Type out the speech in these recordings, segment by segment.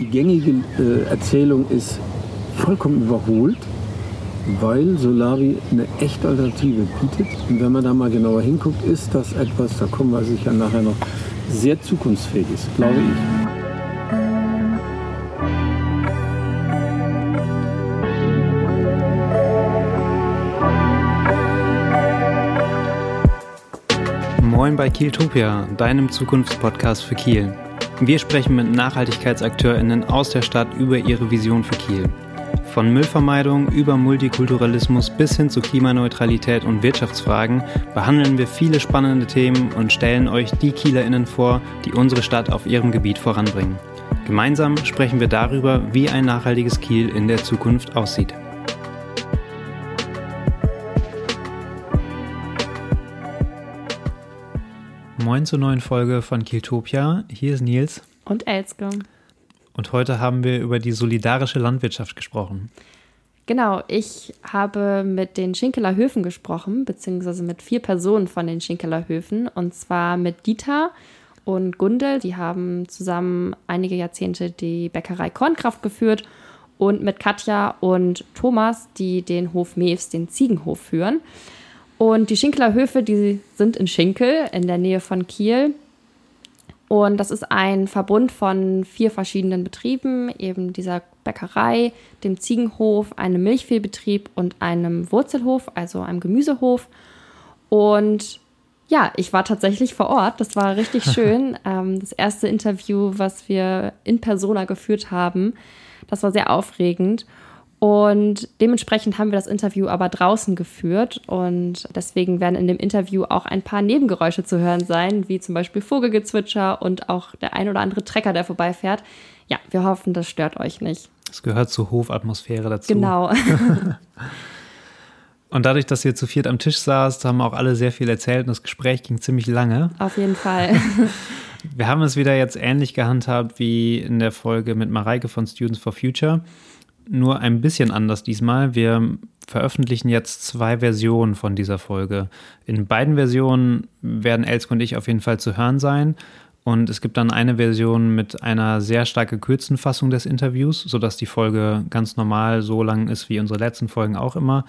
die gängige äh, Erzählung ist vollkommen überholt, weil Solavi eine echte Alternative bietet. Und wenn man da mal genauer hinguckt, ist das etwas, da kommen wir sicher nachher noch, sehr zukunftsfähig ist, glaube ich. Moin bei Kieltopia, deinem Zukunftspodcast für Kiel. Wir sprechen mit NachhaltigkeitsakteurInnen aus der Stadt über ihre Vision für Kiel. Von Müllvermeidung über Multikulturalismus bis hin zu Klimaneutralität und Wirtschaftsfragen behandeln wir viele spannende Themen und stellen euch die KielerInnen vor, die unsere Stadt auf ihrem Gebiet voranbringen. Gemeinsam sprechen wir darüber, wie ein nachhaltiges Kiel in der Zukunft aussieht. Moin zur neuen Folge von Kieltopia. Hier ist Nils. Und Elske. Und heute haben wir über die solidarische Landwirtschaft gesprochen. Genau, ich habe mit den Schinkeler Höfen gesprochen, beziehungsweise mit vier Personen von den Schinkeler Höfen. Und zwar mit Dieter und Gundel. Die haben zusammen einige Jahrzehnte die Bäckerei Kornkraft geführt. Und mit Katja und Thomas, die den Hof Mews, den Ziegenhof, führen. Und die Schinkeler Höfe, die sind in Schinkel in der Nähe von Kiel. Und das ist ein Verbund von vier verschiedenen Betrieben, eben dieser Bäckerei, dem Ziegenhof, einem Milchviehbetrieb und einem Wurzelhof, also einem Gemüsehof. Und ja, ich war tatsächlich vor Ort. Das war richtig schön. Ähm, das erste Interview, was wir in Persona geführt haben, das war sehr aufregend. Und dementsprechend haben wir das Interview aber draußen geführt und deswegen werden in dem Interview auch ein paar Nebengeräusche zu hören sein, wie zum Beispiel Vogelgezwitscher und auch der ein oder andere Trecker, der vorbeifährt. Ja, wir hoffen, das stört euch nicht. Es gehört zur Hofatmosphäre dazu. Genau. und dadurch, dass ihr zu viert am Tisch saßt, haben auch alle sehr viel erzählt und das Gespräch ging ziemlich lange. Auf jeden Fall. Wir haben es wieder jetzt ähnlich gehandhabt wie in der Folge mit Mareike von Students for Future nur ein bisschen anders diesmal. Wir veröffentlichen jetzt zwei Versionen von dieser Folge. In beiden Versionen werden Elske und ich auf jeden Fall zu hören sein. Und es gibt dann eine Version mit einer sehr stark gekürzten Fassung des Interviews, sodass die Folge ganz normal so lang ist wie unsere letzten Folgen auch immer.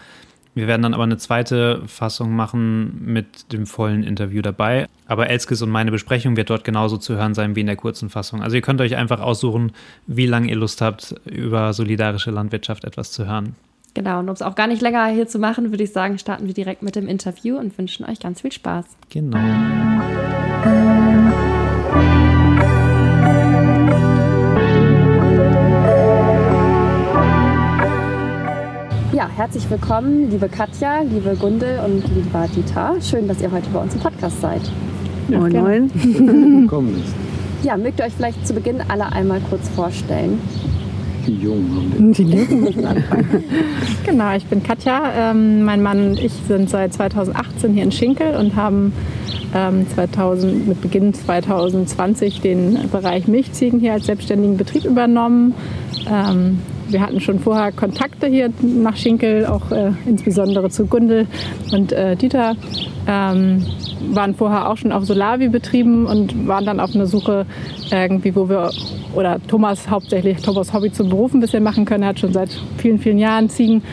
Wir werden dann aber eine zweite Fassung machen mit dem vollen Interview dabei. Aber Elskes und meine Besprechung wird dort genauso zu hören sein wie in der kurzen Fassung. Also ihr könnt euch einfach aussuchen, wie lange ihr Lust habt, über solidarische Landwirtschaft etwas zu hören. Genau, und um es auch gar nicht länger hier zu machen, würde ich sagen, starten wir direkt mit dem Interview und wünschen euch ganz viel Spaß. Genau. Herzlich willkommen, liebe Katja, liebe Gundel und lieber Dieter. Schön, dass ihr heute bei uns im Podcast seid. Ja, moin, moin. Willkommen. Ja, mögt ihr euch vielleicht zu Beginn alle einmal kurz vorstellen? Die Jungen haben Die Jungen müssen anfangen. genau, ich bin Katja. Ähm, mein Mann und ich sind seit 2018 hier in Schinkel und haben ähm, 2000, mit Beginn 2020 den Bereich Milchziegen hier als selbstständigen Betrieb übernommen. Ähm, wir hatten schon vorher Kontakte hier nach Schinkel, auch äh, insbesondere zu Gundel und äh, Dieter. Ähm, waren vorher auch schon auf Solavi-Betrieben und waren dann auf einer Suche irgendwie, wo wir, oder Thomas hauptsächlich, Thomas Hobby zum Beruf ein bisschen machen können. Er hat schon seit vielen, vielen Jahren Ziegen.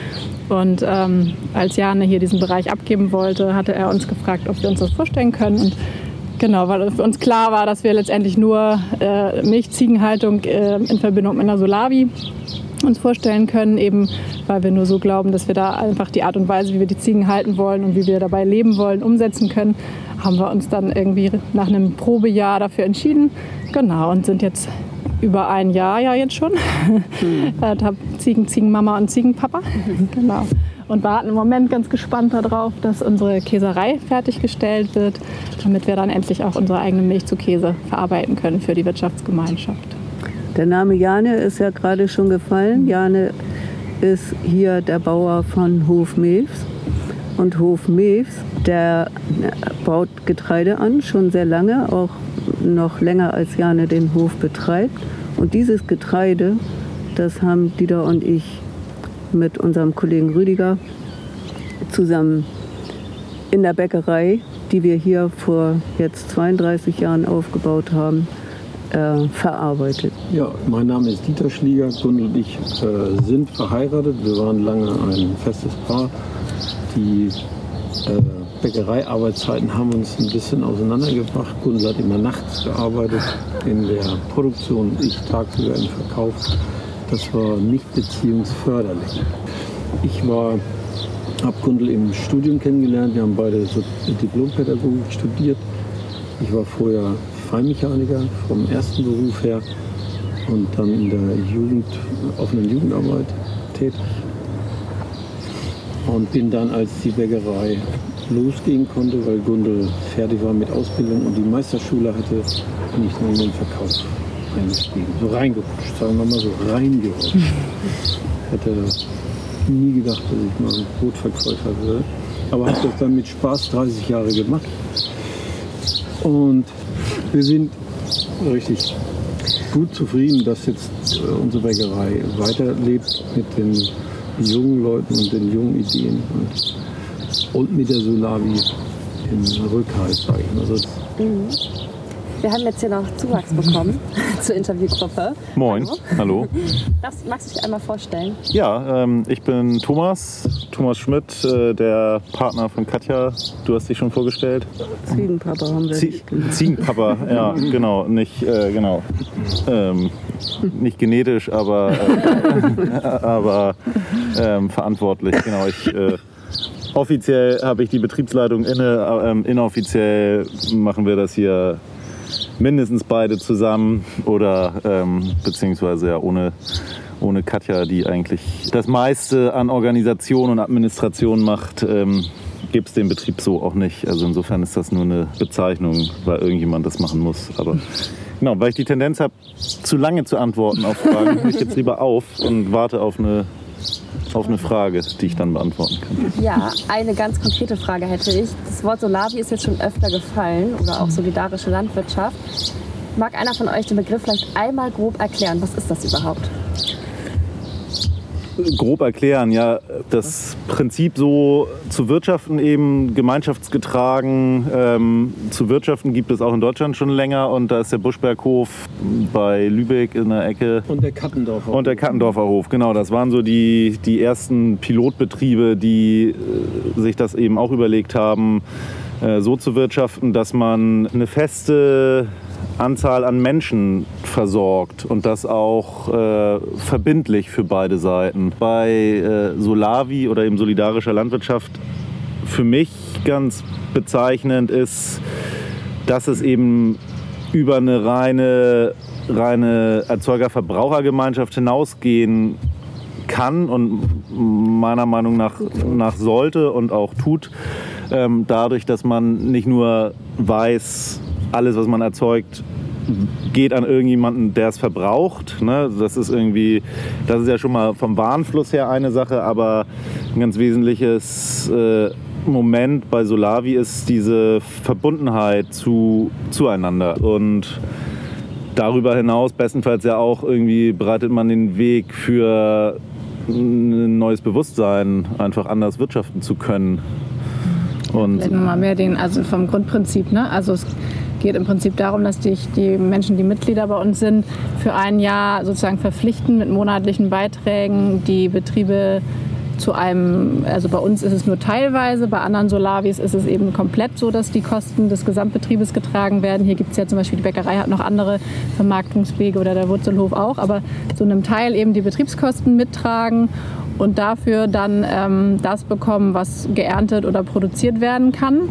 Und ähm, als Jane hier diesen Bereich abgeben wollte, hatte er uns gefragt, ob wir uns das vorstellen können. Und Genau, weil für uns klar war, dass wir letztendlich nur äh, Milchziegenhaltung äh, in Verbindung mit einer Solavi uns vorstellen können, eben weil wir nur so glauben, dass wir da einfach die Art und Weise, wie wir die Ziegen halten wollen und wie wir dabei leben wollen, umsetzen können, haben wir uns dann irgendwie nach einem Probejahr dafür entschieden. Genau, und sind jetzt über ein Jahr ja jetzt schon. Mhm. Ziegen, Ziegenmama und Ziegenpapa. genau. Und warten im Moment ganz gespannt darauf, dass unsere Käserei fertiggestellt wird, damit wir dann endlich auch unsere eigene Milch zu Käse verarbeiten können für die Wirtschaftsgemeinschaft. Der Name Jane ist ja gerade schon gefallen. Jane ist hier der Bauer von Hof Mews. Und Hof Mews, der baut Getreide an, schon sehr lange, auch noch länger als Jane den Hof betreibt. Und dieses Getreide, das haben Dieter und ich mit unserem Kollegen Rüdiger zusammen in der Bäckerei, die wir hier vor jetzt 32 Jahren aufgebaut haben, äh, verarbeitet. Ja, mein Name ist Dieter Schlieger. Gundel und ich äh, sind verheiratet. Wir waren lange ein festes Paar. Die äh, Bäckereiarbeitszeiten haben uns ein bisschen auseinandergebracht. Gundel hat immer nachts gearbeitet in der Produktion, ich tagsüber im Verkauf. Das war nicht beziehungsförderlich. Ich war habe Gundel im Studium kennengelernt. Wir haben beide so Diplompädagogik studiert. Ich war vorher Feinmechaniker vom ersten Beruf her und dann in der Jugend, offenen Jugendarbeit tätig. Und bin dann, als die Bäckerei losgehen konnte, weil Gundel fertig war mit Ausbildung und die Meisterschule hatte, bin ich dann in den Verkauf eingestiegen. So reingerutscht, sagen wir mal so reingerutscht. Ich hätte nie gedacht, dass ich mal Brotverkäufer würde. Aber habe das dann mit Spaß 30 Jahre gemacht. Und wir sind richtig gut zufrieden, dass jetzt äh, unsere Bäckerei weiterlebt mit den jungen Leuten und den jungen Ideen und, und mit der Solavi im Rückhalt, sage ich mal. Also. Wir haben jetzt hier noch Zuwachs bekommen zur Interviewgruppe. Moin, hallo. Das, magst du dich einmal vorstellen? Ja, ähm, ich bin Thomas, Thomas Schmidt, äh, der Partner von Katja. Du hast dich schon vorgestellt. Ziegenpapa haben wir Zie. Ziegenpapa, ja, genau, nicht, äh, genau. Ähm, nicht genetisch, aber, äh, aber ähm, verantwortlich. Genau, ich, äh, offiziell habe ich die Betriebsleitung inne, äh, ähm, inoffiziell machen wir das hier mindestens beide zusammen oder ähm, beziehungsweise ja ohne, ohne Katja, die eigentlich das meiste an Organisation und Administration macht, ähm, gibt es den Betrieb so auch nicht. Also insofern ist das nur eine Bezeichnung, weil irgendjemand das machen muss. Aber genau, weil ich die Tendenz habe, zu lange zu antworten auf Fragen, ich jetzt lieber auf und warte auf eine, auf eine Frage, die ich dann beantworten kann. Ja, eine ganz konkrete Frage hätte ich. Das Wort Solavi ist jetzt schon öfter gefallen oder auch solidarische Landwirtschaft. Mag einer von euch den Begriff vielleicht einmal grob erklären? Was ist das überhaupt? Grob erklären, ja, das Prinzip so zu wirtschaften eben gemeinschaftsgetragen. Ähm, zu wirtschaften gibt es auch in Deutschland schon länger und da ist der Buschberghof bei Lübeck in der Ecke. und der Kattendorfer. Und der Kattendorfer Hof, genau. Das waren so die, die ersten Pilotbetriebe, die äh, sich das eben auch überlegt haben, äh, so zu wirtschaften, dass man eine feste Anzahl an Menschen versorgt und das auch äh, verbindlich für beide Seiten. Bei äh, Solavi oder eben solidarischer Landwirtschaft für mich ganz bezeichnend ist, dass es eben über eine reine, reine Erzeuger-Verbrauchergemeinschaft hinausgehen kann und meiner Meinung nach, nach sollte und auch tut, ähm, dadurch, dass man nicht nur weiß, alles, was man erzeugt, geht an irgendjemanden, der es verbraucht. Ne? Das ist irgendwie, das ist ja schon mal vom Warenfluss her eine Sache, aber ein ganz wesentliches äh, Moment bei Solavi ist diese Verbundenheit zu, zueinander. Und darüber hinaus bestenfalls ja auch irgendwie bereitet man den Weg für ein neues Bewusstsein, einfach anders wirtschaften zu können. Und nochmal mehr den, also vom Grundprinzip, ne? Also es geht im Prinzip darum, dass die, die Menschen, die Mitglieder bei uns sind, für ein Jahr sozusagen verpflichten mit monatlichen Beiträgen die Betriebe zu einem, also bei uns ist es nur teilweise, bei anderen Solavis ist es eben komplett so, dass die Kosten des Gesamtbetriebes getragen werden. Hier gibt es ja zum Beispiel, die Bäckerei hat noch andere Vermarktungswege oder der Wurzelhof auch, aber zu einem Teil eben die Betriebskosten mittragen und dafür dann ähm, das bekommen, was geerntet oder produziert werden kann.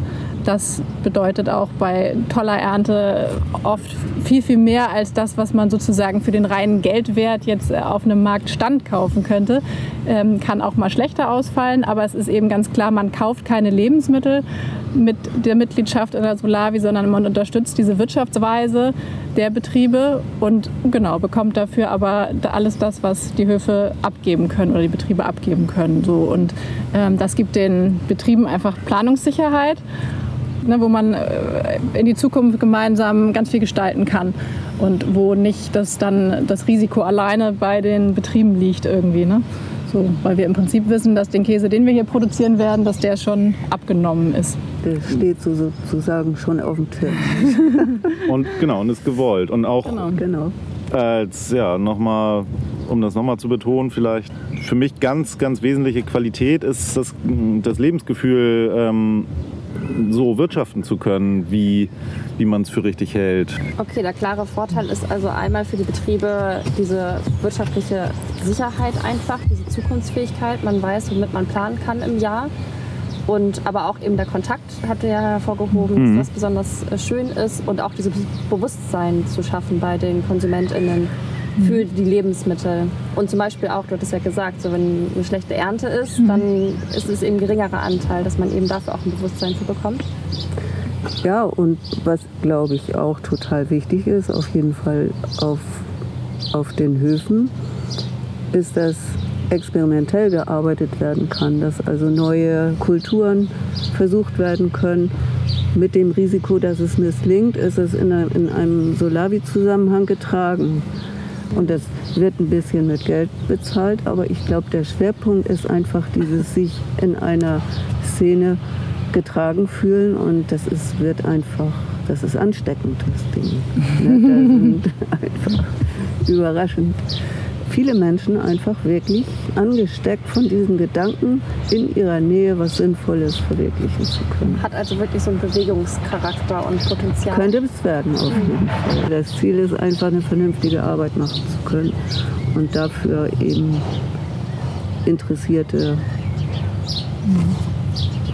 Das bedeutet auch bei toller Ernte oft viel, viel mehr als das, was man sozusagen für den reinen Geldwert jetzt äh, auf einem Markt Stand kaufen könnte. Ähm, kann auch mal schlechter ausfallen, aber es ist eben ganz klar, man kauft keine Lebensmittel mit der Mitgliedschaft in der Solavi, sondern man unterstützt diese Wirtschaftsweise der Betriebe und genau bekommt dafür aber alles das, was die Höfe abgeben können oder die Betriebe abgeben können. So. Und ähm, das gibt den Betrieben einfach Planungssicherheit ne, wo man äh, in die Zukunft gemeinsam ganz viel gestalten kann und wo nicht das dann das Risiko alleine bei den Betrieben liegt irgendwie. Ne? So, weil wir im Prinzip wissen, dass den Käse, den wir hier produzieren werden, dass der schon abgenommen ist. Der steht so, sozusagen schon auf dem Tisch. und genau, und ist gewollt. Und auch genau. genau. als, ja, nochmal, um das nochmal zu betonen, vielleicht für mich ganz, ganz wesentliche Qualität ist das, das Lebensgefühl, ähm, so wirtschaften zu können, wie, wie man es für richtig hält. Okay, der klare Vorteil ist also einmal für die Betriebe diese wirtschaftliche Sicherheit einfach, diese Zukunftsfähigkeit. Man weiß, womit man planen kann im Jahr. Und aber auch eben der Kontakt hat er ja hervorgehoben, mhm. was besonders äh, schön ist und auch dieses Bewusstsein zu schaffen bei den KonsumentInnen für die Lebensmittel. Und zum Beispiel auch, du hattest ja gesagt, so wenn eine schlechte Ernte ist, mhm. dann ist es eben ein geringerer Anteil, dass man eben dafür auch ein Bewusstsein für bekommt. Ja, und was glaube ich auch total wichtig ist, auf jeden Fall auf, auf den Höfen, ist, dass experimentell gearbeitet werden kann, dass also neue Kulturen versucht werden können. Mit dem Risiko, dass es misslingt, ist es in einem, in einem Solavi-Zusammenhang getragen. Und das wird ein bisschen mit Geld bezahlt, aber ich glaube, der Schwerpunkt ist einfach dieses sich in einer Szene getragen fühlen und das ist, wird einfach, das ist ansteckend, das Ding. Ne? Das einfach überraschend viele Menschen einfach wirklich angesteckt von diesem Gedanken, in ihrer Nähe was Sinnvolles verwirklichen zu können. Hat also wirklich so einen Bewegungscharakter und Potenzial. Könnte es werden, auf jeden Fall. Das Ziel ist einfach, eine vernünftige Arbeit machen zu können und dafür eben interessierte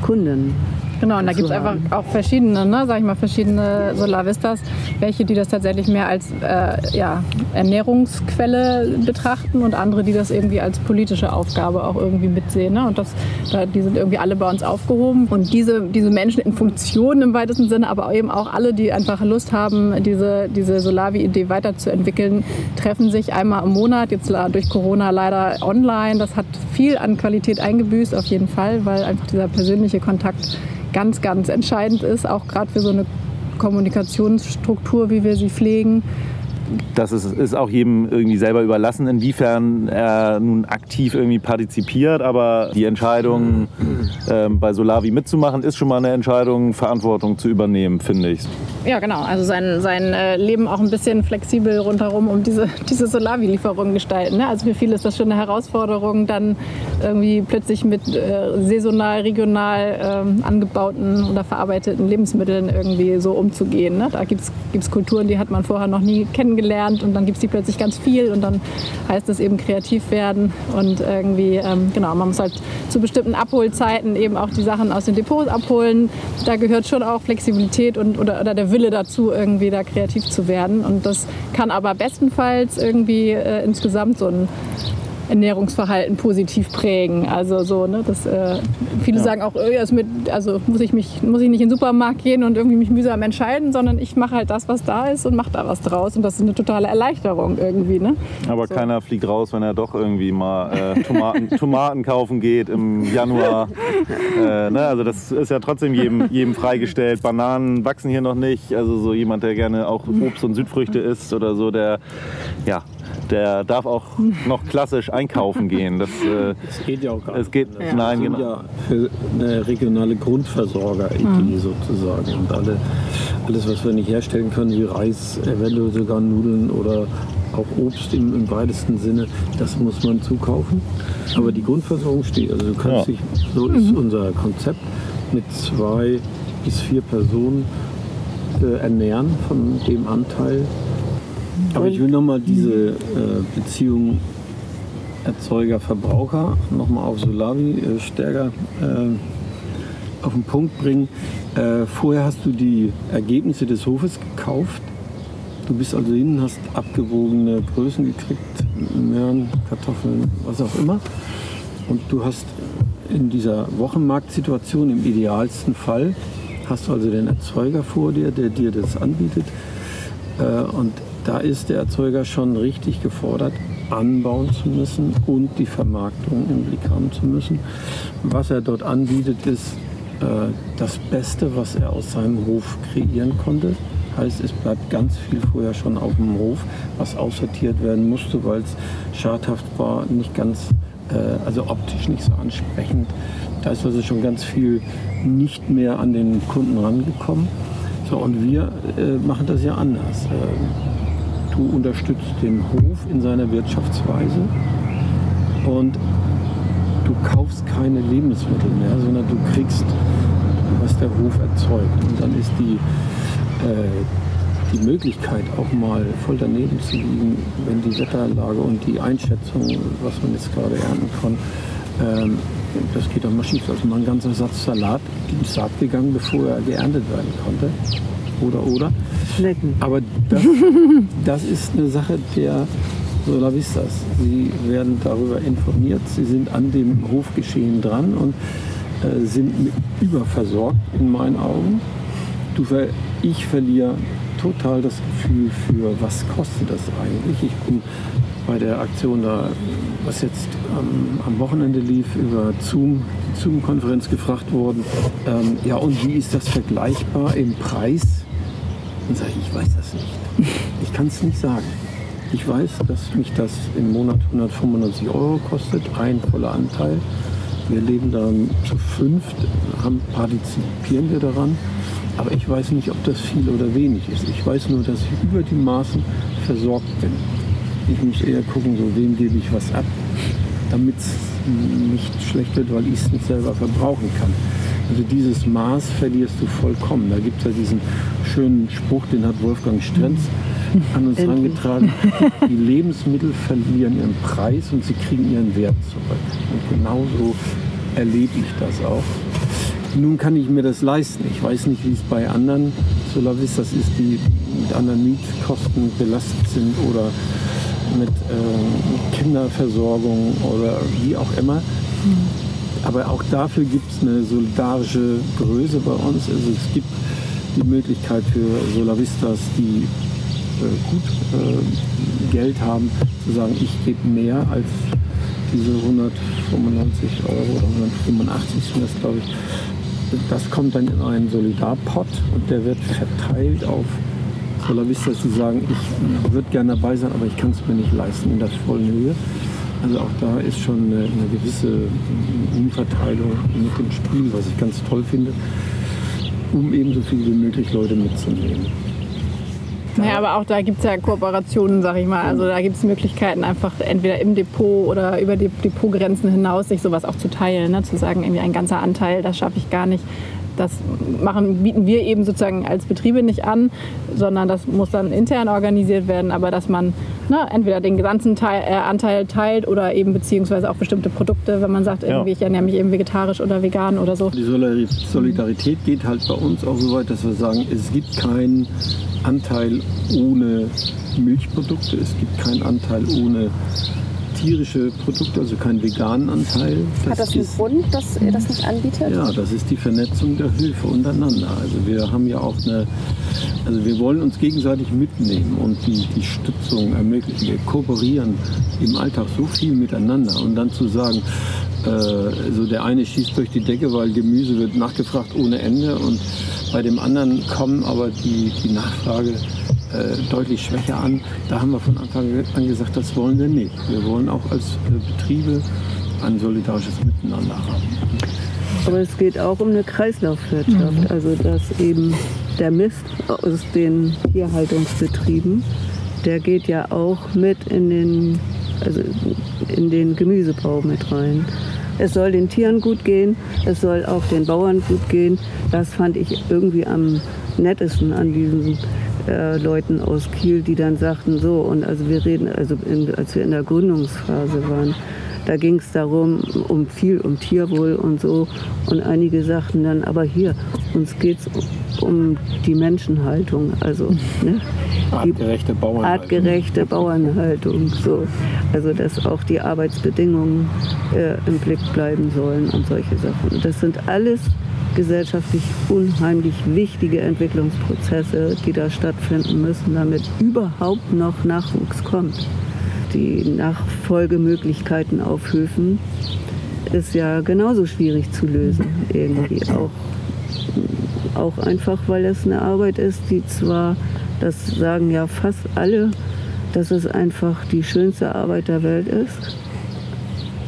Kunden Genau, und da gibt es einfach auch verschiedene, ne, sag ich mal, verschiedene Solavistas, welche, die das tatsächlich mehr als äh, ja, Ernährungsquelle betrachten und andere, die das irgendwie als politische Aufgabe auch irgendwie mitsehen. Ne? Und das, da, die sind irgendwie alle bei uns aufgehoben. Und diese, diese Menschen in Funktion im weitesten Sinne, aber eben auch alle, die einfach Lust haben, diese, diese Solavi-Idee weiterzuentwickeln, treffen sich einmal im Monat, jetzt durch Corona leider online. Das hat viel an Qualität eingebüßt, auf jeden Fall, weil einfach dieser persönliche Kontakt ganz, ganz entscheidend ist, auch gerade für so eine Kommunikationsstruktur, wie wir sie pflegen das ist, ist auch jedem irgendwie selber überlassen, inwiefern er nun aktiv irgendwie partizipiert. Aber die Entscheidung, ähm, bei Solavi mitzumachen, ist schon mal eine Entscheidung, Verantwortung zu übernehmen, finde ich. Ja, genau. Also sein, sein äh, Leben auch ein bisschen flexibel rundherum um diese, diese Solavi-Lieferung gestalten. Ne? Also für viele ist das schon eine Herausforderung, dann irgendwie plötzlich mit äh, saisonal, regional ähm, angebauten oder verarbeiteten Lebensmitteln irgendwie so umzugehen. Ne? Da gibt es Kulturen, die hat man vorher noch nie kennengelernt gelernt und dann gibt es die plötzlich ganz viel und dann heißt es eben kreativ werden und irgendwie, ähm, genau, man muss halt zu bestimmten Abholzeiten eben auch die Sachen aus den Depots abholen. Da gehört schon auch Flexibilität und, oder, oder der Wille dazu, irgendwie da kreativ zu werden und das kann aber bestenfalls irgendwie äh, insgesamt so ein Ernährungsverhalten positiv prägen. Also so, ne, das, äh, viele ja. sagen auch, äh, mit, also muss ich mich, muss ich nicht in den Supermarkt gehen und irgendwie mich mühsam entscheiden, sondern ich mache halt das, was da ist und mache da was draus. Und das ist eine totale Erleichterung irgendwie. Ne? Aber so. keiner fliegt raus, wenn er doch irgendwie mal äh, Tomaten, Tomaten kaufen geht im Januar. Äh, ne? Also das ist ja trotzdem jedem, jedem freigestellt. Bananen wachsen hier noch nicht. Also so jemand, der gerne auch Obst und Südfrüchte isst oder so, der ja, der darf auch noch klassisch einkaufen gehen. Das, äh, das geht ja auch gar es geht, nicht. Nein, genau. ja für eine regionale Grundversorger-Idee mhm. sozusagen. Und alle, alles, was wir nicht herstellen können, wie Reis, eventuell sogar Nudeln oder auch Obst im, im weitesten Sinne, das muss man zukaufen. Aber die Grundversorgung steht. Also du kannst ja. dich, so ist mhm. unser Konzept, mit zwei bis vier Personen äh, ernähren von dem Anteil aber ich will nochmal diese äh, Beziehung Erzeuger-Verbraucher nochmal auf Solavi äh, stärker äh, auf den Punkt bringen. Äh, vorher hast du die Ergebnisse des Hofes gekauft. Du bist also hin, hast abgewogene Größen gekriegt, Möhren, Kartoffeln, was auch immer. Und du hast in dieser Wochenmarktsituation im idealsten Fall, hast du also den Erzeuger vor dir, der dir das anbietet. Äh, und da ist der Erzeuger schon richtig gefordert, anbauen zu müssen und die Vermarktung im Blick haben zu müssen. Was er dort anbietet, ist äh, das Beste, was er aus seinem Hof kreieren konnte. Heißt, es bleibt ganz viel vorher schon auf dem Hof, was aussortiert werden musste, weil es schadhaft war, nicht ganz äh, also optisch nicht so ansprechend. Da ist also schon ganz viel nicht mehr an den Kunden rangekommen. So, und wir äh, machen das ja anders. Du unterstützt den Hof in seiner Wirtschaftsweise und du kaufst keine Lebensmittel mehr, sondern du kriegst, was der Hof erzeugt. Und dann ist die, äh, die Möglichkeit, auch mal voll daneben zu liegen, wenn die Wetterlage und die Einschätzung, was man jetzt gerade ernten kann, ähm, das geht auch mal schief. Also mal ein ganzer Satz Salat ins Saat gegangen, bevor er geerntet werden konnte. Oder, oder. Schnecken. Aber das, das ist eine Sache der Sola Vistas. Sie werden darüber informiert, sie sind an dem Hofgeschehen dran und äh, sind überversorgt in meinen Augen. Du ich verliere total das Gefühl für, was kostet das eigentlich. Ich bin bei der Aktion da, was jetzt ähm, am Wochenende lief, über Zoom, Zoom-Konferenz gefragt worden, ähm, ja und wie ist das vergleichbar im Preis? Dann sage ich, ich weiß das nicht. Ich kann es nicht sagen. Ich weiß, dass mich das im Monat 195 Euro kostet, ein voller Anteil. Wir leben da zu fünft, haben, partizipieren wir daran. Aber ich weiß nicht, ob das viel oder wenig ist. Ich weiß nur, dass ich über die Maßen versorgt bin. Ich muss eher gucken, so wem gebe ich was ab, damit es nicht schlecht wird, weil ich es nicht selber verbrauchen kann. Also dieses Maß verlierst du vollkommen. Da gibt es ja diesen schönen Spruch, den hat Wolfgang Strenz an uns herangetragen. Die Lebensmittel verlieren ihren Preis und sie kriegen ihren Wert zurück. Und genauso erlebe ich das auch. Nun kann ich mir das leisten. Ich weiß nicht, wie es bei anderen Solavis das ist, die mit anderen Mietkosten belastet sind oder mit äh, Kinderversorgung oder wie auch immer. Aber auch dafür gibt es eine solidarische Größe bei uns. Also es gibt die Möglichkeit für Solavistas, die äh, gut äh, Geld haben, zu sagen, ich gebe mehr als diese 195 Euro oder 185 sind das, glaube ich. Das kommt dann in einen Solidarpot und der wird verteilt auf Solavistas, die sagen, ich würde gerne dabei sein, aber ich kann es mir nicht leisten in der vollen Höhe. Also auch da ist schon eine, eine gewisse Umverteilung mit dem Spiel, was ich ganz toll finde, um ebenso viel wie möglich Leute mitzunehmen. Naja, aber auch da gibt es ja Kooperationen, sag ich mal. Also da gibt es Möglichkeiten, einfach entweder im Depot oder über die Depotgrenzen hinaus sich sowas auch zu teilen. Ne? Zu sagen, irgendwie ein ganzer Anteil, das schaffe ich gar nicht. Das machen, bieten wir eben sozusagen als Betriebe nicht an, sondern das muss dann intern organisiert werden. Aber dass man ne, entweder den ganzen Teil, äh, Anteil teilt oder eben beziehungsweise auch bestimmte Produkte, wenn man sagt, irgendwie, ich ernähre mich eben vegetarisch oder vegan oder so. Die Solidarität geht halt bei uns auch so weit, dass wir sagen, es gibt keinen Anteil ohne Milchprodukte, es gibt keinen Anteil ohne tierische Produkte, also keinen veganen Anteil. Das Hat das einen ist, Grund, dass ihr das nicht anbietet? Ja, das ist die Vernetzung der Höfe untereinander. Also wir haben ja auch eine, also wir wollen uns gegenseitig mitnehmen und die, die Stützung ermöglichen. Wir kooperieren im Alltag so viel miteinander und dann zu sagen, äh, so der eine schießt durch die Decke, weil Gemüse wird nachgefragt ohne Ende und bei dem anderen kommen aber die, die Nachfrage deutlich schwächer an. Da haben wir von Anfang an gesagt, das wollen wir nicht. Wir wollen auch als äh, Betriebe ein solidarisches Miteinander haben. Aber es geht auch um eine Kreislaufwirtschaft, mhm. also dass eben der Mist aus den Tierhaltungsbetrieben, der geht ja auch mit in den, also in den Gemüsebau mit rein. Es soll den Tieren gut gehen, es soll auch den Bauern gut gehen. Das fand ich irgendwie am nettesten an diesen äh, Leuten aus Kiel, die dann sagten, so, und also wir reden, also in, als wir in der Gründungsphase waren, da ging es darum, um viel um Tierwohl und so. Und einige sagten dann, aber hier, uns geht es um die Menschenhaltung. Also, ne? Artgerechte Bauernhaltung. Artgerechte Bauernhaltung. So. Also, dass auch die Arbeitsbedingungen äh, im Blick bleiben sollen und solche Sachen. Und das sind alles gesellschaftlich unheimlich wichtige Entwicklungsprozesse, die da stattfinden müssen, damit überhaupt noch Nachwuchs kommt. Die Nachfolgemöglichkeiten auf Höfen ist ja genauso schwierig zu lösen irgendwie auch auch einfach, weil es eine Arbeit ist, die zwar, das sagen ja fast alle, dass es einfach die schönste Arbeit der Welt ist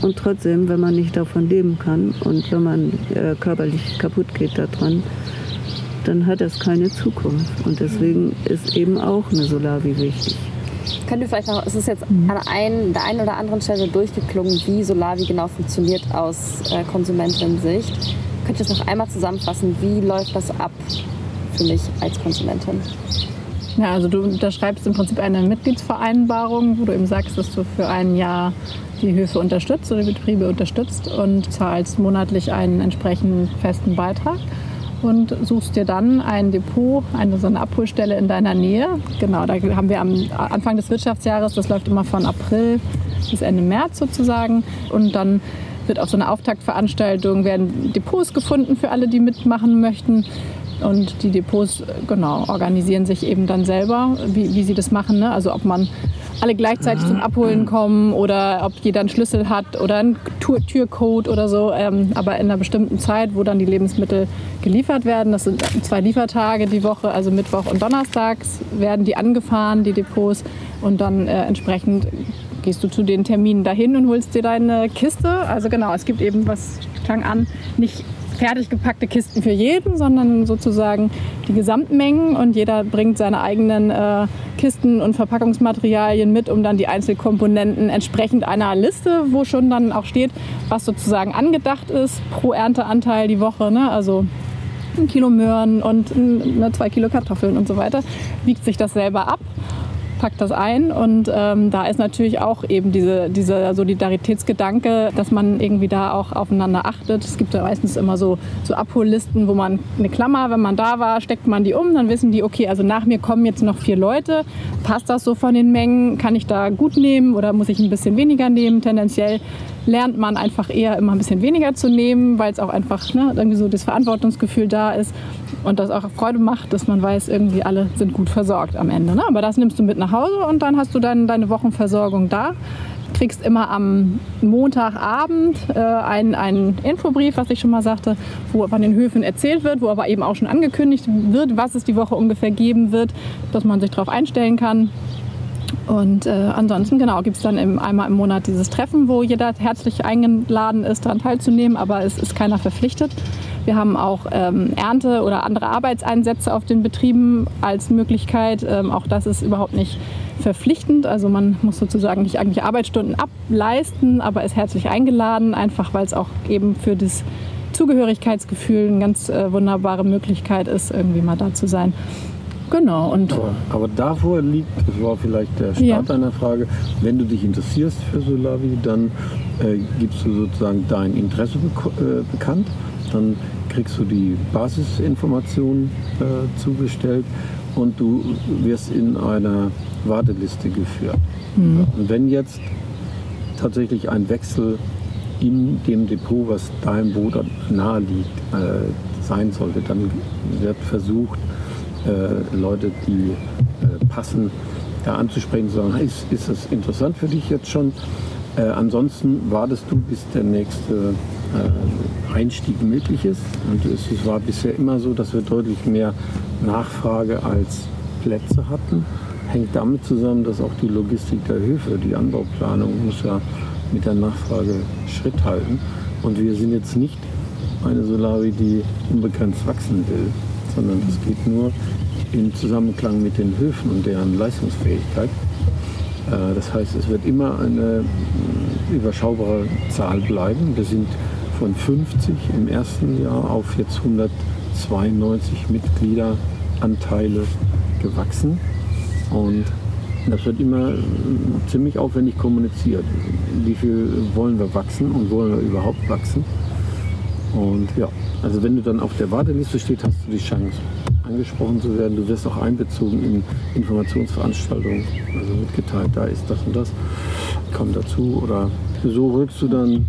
Und trotzdem, wenn man nicht davon leben kann und wenn man äh, körperlich kaputt geht daran, dann hat das keine Zukunft. Und deswegen ist eben auch eine Solavi wichtig. Könnt ihr vielleicht noch, es ist jetzt an ein, der einen oder anderen Stelle durchgeklungen, wie Solavi genau funktioniert aus äh, Konsumentensicht. Könnt ihr das noch einmal zusammenfassen? Wie läuft das ab für mich als Konsumentin? Ja, also du unterschreibst im Prinzip eine Mitgliedsvereinbarung, wo du eben sagst, dass du für ein Jahr die Höfe unterstützt oder die Betriebe unterstützt und zahlst monatlich einen entsprechenden festen Beitrag und suchst dir dann ein Depot, eine so eine Abholstelle in deiner Nähe. Genau, da haben wir am Anfang des Wirtschaftsjahres, das läuft immer von April bis Ende März sozusagen und dann wird auf so einer Auftaktveranstaltung werden Depots gefunden für alle, die mitmachen möchten. Und die Depots genau, organisieren sich eben dann selber, wie, wie sie das machen. Ne? Also ob man alle gleichzeitig zum Abholen kommen oder ob jeder einen Schlüssel hat oder einen Türcode oder so. Ähm, aber in einer bestimmten Zeit, wo dann die Lebensmittel geliefert werden, das sind zwei Liefertage die Woche, also Mittwoch und Donnerstags, werden die angefahren, die Depots. Und dann äh, entsprechend gehst du zu den Terminen dahin und holst dir deine Kiste. Also genau, es gibt eben, was klang an, nicht fertig gepackte Kisten für jeden, sondern sozusagen die Gesamtmengen und jeder bringt seine eigenen äh, Kisten und Verpackungsmaterialien mit, um dann die Einzelkomponenten entsprechend einer Liste, wo schon dann auch steht, was sozusagen angedacht ist pro Ernteanteil die Woche. Ne? Also ein Kilo Möhren und ne, zwei Kilo Kartoffeln und so weiter, wiegt sich das selber ab packt das ein und ähm, da ist natürlich auch eben diese, dieser Solidaritätsgedanke, dass man irgendwie da auch aufeinander achtet. Es gibt ja meistens immer so, so Abhollisten, wo man eine Klammer, wenn man da war, steckt man die um, dann wissen die, okay, also nach mir kommen jetzt noch vier Leute. Passt das so von den Mengen? Kann ich da gut nehmen oder muss ich ein bisschen weniger nehmen? Tendenziell lernt man einfach eher immer ein bisschen weniger zu nehmen, weil es auch einfach ne, irgendwie so das Verantwortungsgefühl da ist und das auch Freude macht, dass man weiß, irgendwie alle sind gut versorgt am Ende. Ne? Aber das nimmst du mit nach Hause und dann hast du dann deine Wochenversorgung da. Kriegst immer am Montagabend äh, einen, einen Infobrief, was ich schon mal sagte, wo von den Höfen erzählt wird, wo aber eben auch schon angekündigt wird, was es die Woche ungefähr geben wird, dass man sich darauf einstellen kann. Und äh, ansonsten, genau, gibt es dann im, einmal im Monat dieses Treffen, wo jeder herzlich eingeladen ist, daran teilzunehmen, aber es ist keiner verpflichtet. Wir haben auch ähm, Ernte oder andere Arbeitseinsätze auf den Betrieben als Möglichkeit. Ähm, auch das ist überhaupt nicht verpflichtend. Also man muss sozusagen nicht eigentlich Arbeitsstunden ableisten, aber ist herzlich eingeladen, einfach weil es auch eben für das Zugehörigkeitsgefühl eine ganz äh, wunderbare Möglichkeit ist, irgendwie mal da zu sein. Genau. Und aber, aber davor liegt, das war vielleicht der Start Ja. deiner Frage, wenn du dich interessierst für Solavi, dann äh, gibst du sozusagen dein Interesse beko- äh, bekannt, dann kriegst du die Basisinformationen äh, zugestellt und du wirst in einer Warteliste geführt. Mhm. Und wenn jetzt tatsächlich ein Wechsel in dem Depot, was deinem Boot nahe liegt, äh, sein sollte, dann wird versucht, äh, Leute, die äh, passen, da anzusprechen, zu sagen, ist, ist das interessant für dich jetzt schon? Äh, ansonsten wartest du, bis der nächste äh, Einstieg möglich ist. Und es, es war bisher immer so, dass wir deutlich mehr Nachfrage als Plätze hatten. Hängt damit zusammen, dass auch die Logistik der Höfe, die Anbauplanung muss ja mit der Nachfrage Schritt halten. Und wir sind jetzt nicht eine Solavi, die unbegrenzt wachsen will, sondern es geht nur im Zusammenklang mit den Höfen und deren Leistungsfähigkeit. Äh, Das heißt, es wird immer eine mh, überschaubare Zahl bleiben. Wir sind von 50 im ersten Jahr auf jetzt 192 Mitgliederanteile gewachsen. Und das wird immer äh, ziemlich aufwendig kommuniziert. Wie viel wollen wir wachsen und wollen wir überhaupt wachsen? Und ja, also wenn du dann auf der Warteliste stehst, hast du die Chance, angesprochen zu werden. Du wirst auch einbezogen in Informationsveranstaltungen, also mitgeteilt, da ist das und das, komm dazu. Oder so rückst du dann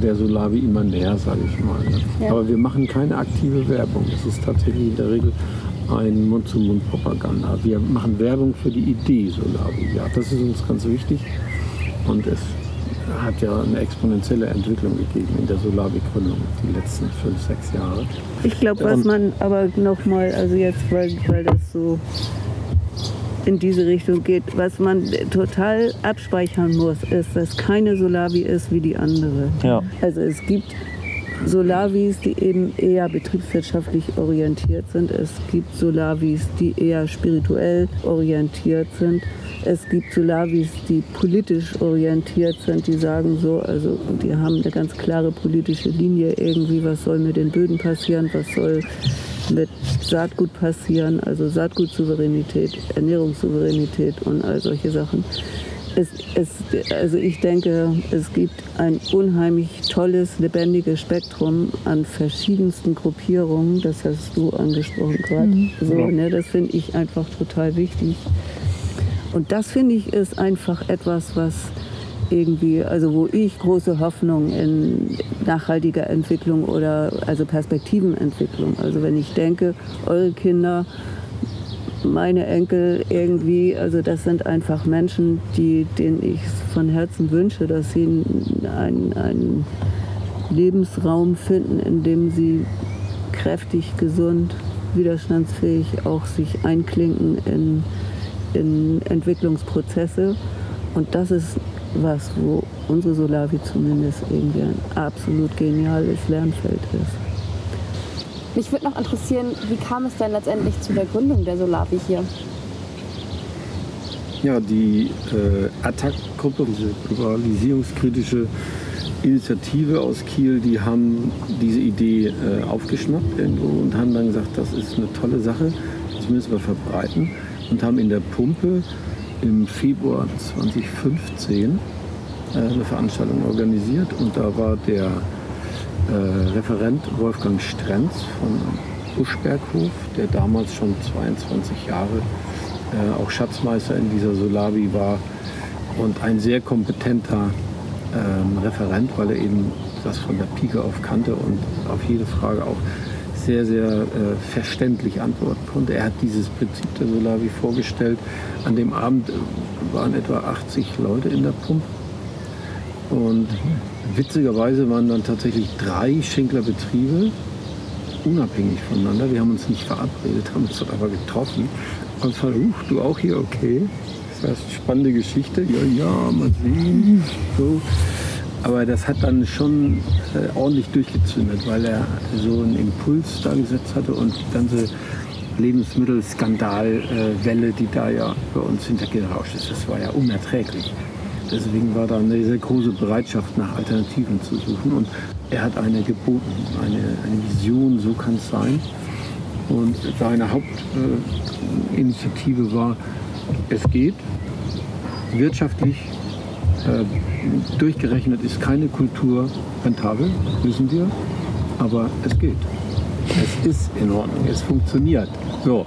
der Solavi immer näher, sage ich mal. Ne? Ja. Aber wir machen keine aktive Werbung. Es ist tatsächlich in der Regel ein Mund-zu-Mund-Propaganda. Wir machen Werbung für die Idee Solavi. Ja, das ist uns ganz wichtig. Und es hat ja eine exponentielle Entwicklung gegeben in der Solavi-Gründung die letzten fünf, sechs Jahre. Ich glaube, was man aber noch mal, also jetzt, weil, weil das so in diese Richtung geht. Was man total abspeichern muss, ist, dass keine Solavi ist wie die andere. Ja. Also es gibt Solavis, die eben eher betriebswirtschaftlich orientiert sind. Es gibt Solavis, die eher spirituell orientiert sind. Es gibt Solavis, die politisch orientiert sind, die sagen so, also die haben eine ganz klare politische Linie irgendwie, was soll mit den Böden passieren, was soll mit Saatgut passieren, also Saatgutsouveränität, Ernährungssouveränität und all solche Sachen. Es, es, also ich denke, es gibt ein unheimlich tolles, lebendiges Spektrum an verschiedensten Gruppierungen. Das hast du angesprochen gerade. Mhm. So, ne, das finde ich einfach total wichtig. Und das finde ich ist einfach etwas, was irgendwie, also wo ich große Hoffnung in nachhaltiger Entwicklung oder also Perspektivenentwicklung. Also wenn ich denke, eure Kinder, meine Enkel irgendwie, also das sind einfach Menschen, die, denen ich von Herzen wünsche, dass sie einen, einen Lebensraum finden, in dem sie kräftig, gesund, widerstandsfähig auch sich einklinken in in Entwicklungsprozesse. Und das ist was, wo unsere Solavi zumindest irgendwie ein absolut geniales Lernfeld ist. Mich würde noch interessieren, wie kam es denn letztendlich zu der Gründung der Solavi hier? Ja, die äh, Attac-Gruppe, diese globalisierungskritische Initiative aus Kiel, die haben diese Idee äh, aufgeschnappt irgendwo und haben dann gesagt, das ist eine tolle Sache, das müssen wir verbreiten und haben in der Pumpe im Februar 2015 äh, eine Veranstaltung organisiert und da war der äh, Referent Wolfgang Strenz von Uschberghof, der damals schon 22 Jahre äh, auch Schatzmeister in dieser Solavi war und ein sehr kompetenter ähm, Referent, weil er eben das von der Pike auf kannte und auf jede Frage auch sehr, sehr äh, verständlich antworten konnte. Er hat dieses Prinzip der Solavi vorgestellt. An dem Abend äh, waren etwa 80 Leute in der Pumpe. Und witzigerweise waren dann tatsächlich drei Schinklerbetriebe unabhängig voneinander. Wir haben uns nicht verabredet, haben uns aber getroffen. Und uh, du auch hier, okay. Das heißt, spannende Geschichte. Ja, ja, mal sehen. So. Aber das hat dann schon äh, ordentlich durchgezündet, weil er so einen Impuls da gesetzt hatte und die ganze Lebensmittelskandalwelle, äh, die da ja bei uns hintergerauscht ist, das war ja unerträglich. Deswegen war da eine sehr große Bereitschaft nach Alternativen zu suchen und er hat eine geboten, eine, eine Vision, so kann es sein. Und seine Hauptinitiative äh, war, es geht wirtschaftlich äh, durchgerechnet ist keine Kultur rentabel, wissen wir, aber es geht. Es ist in Ordnung, es funktioniert. So,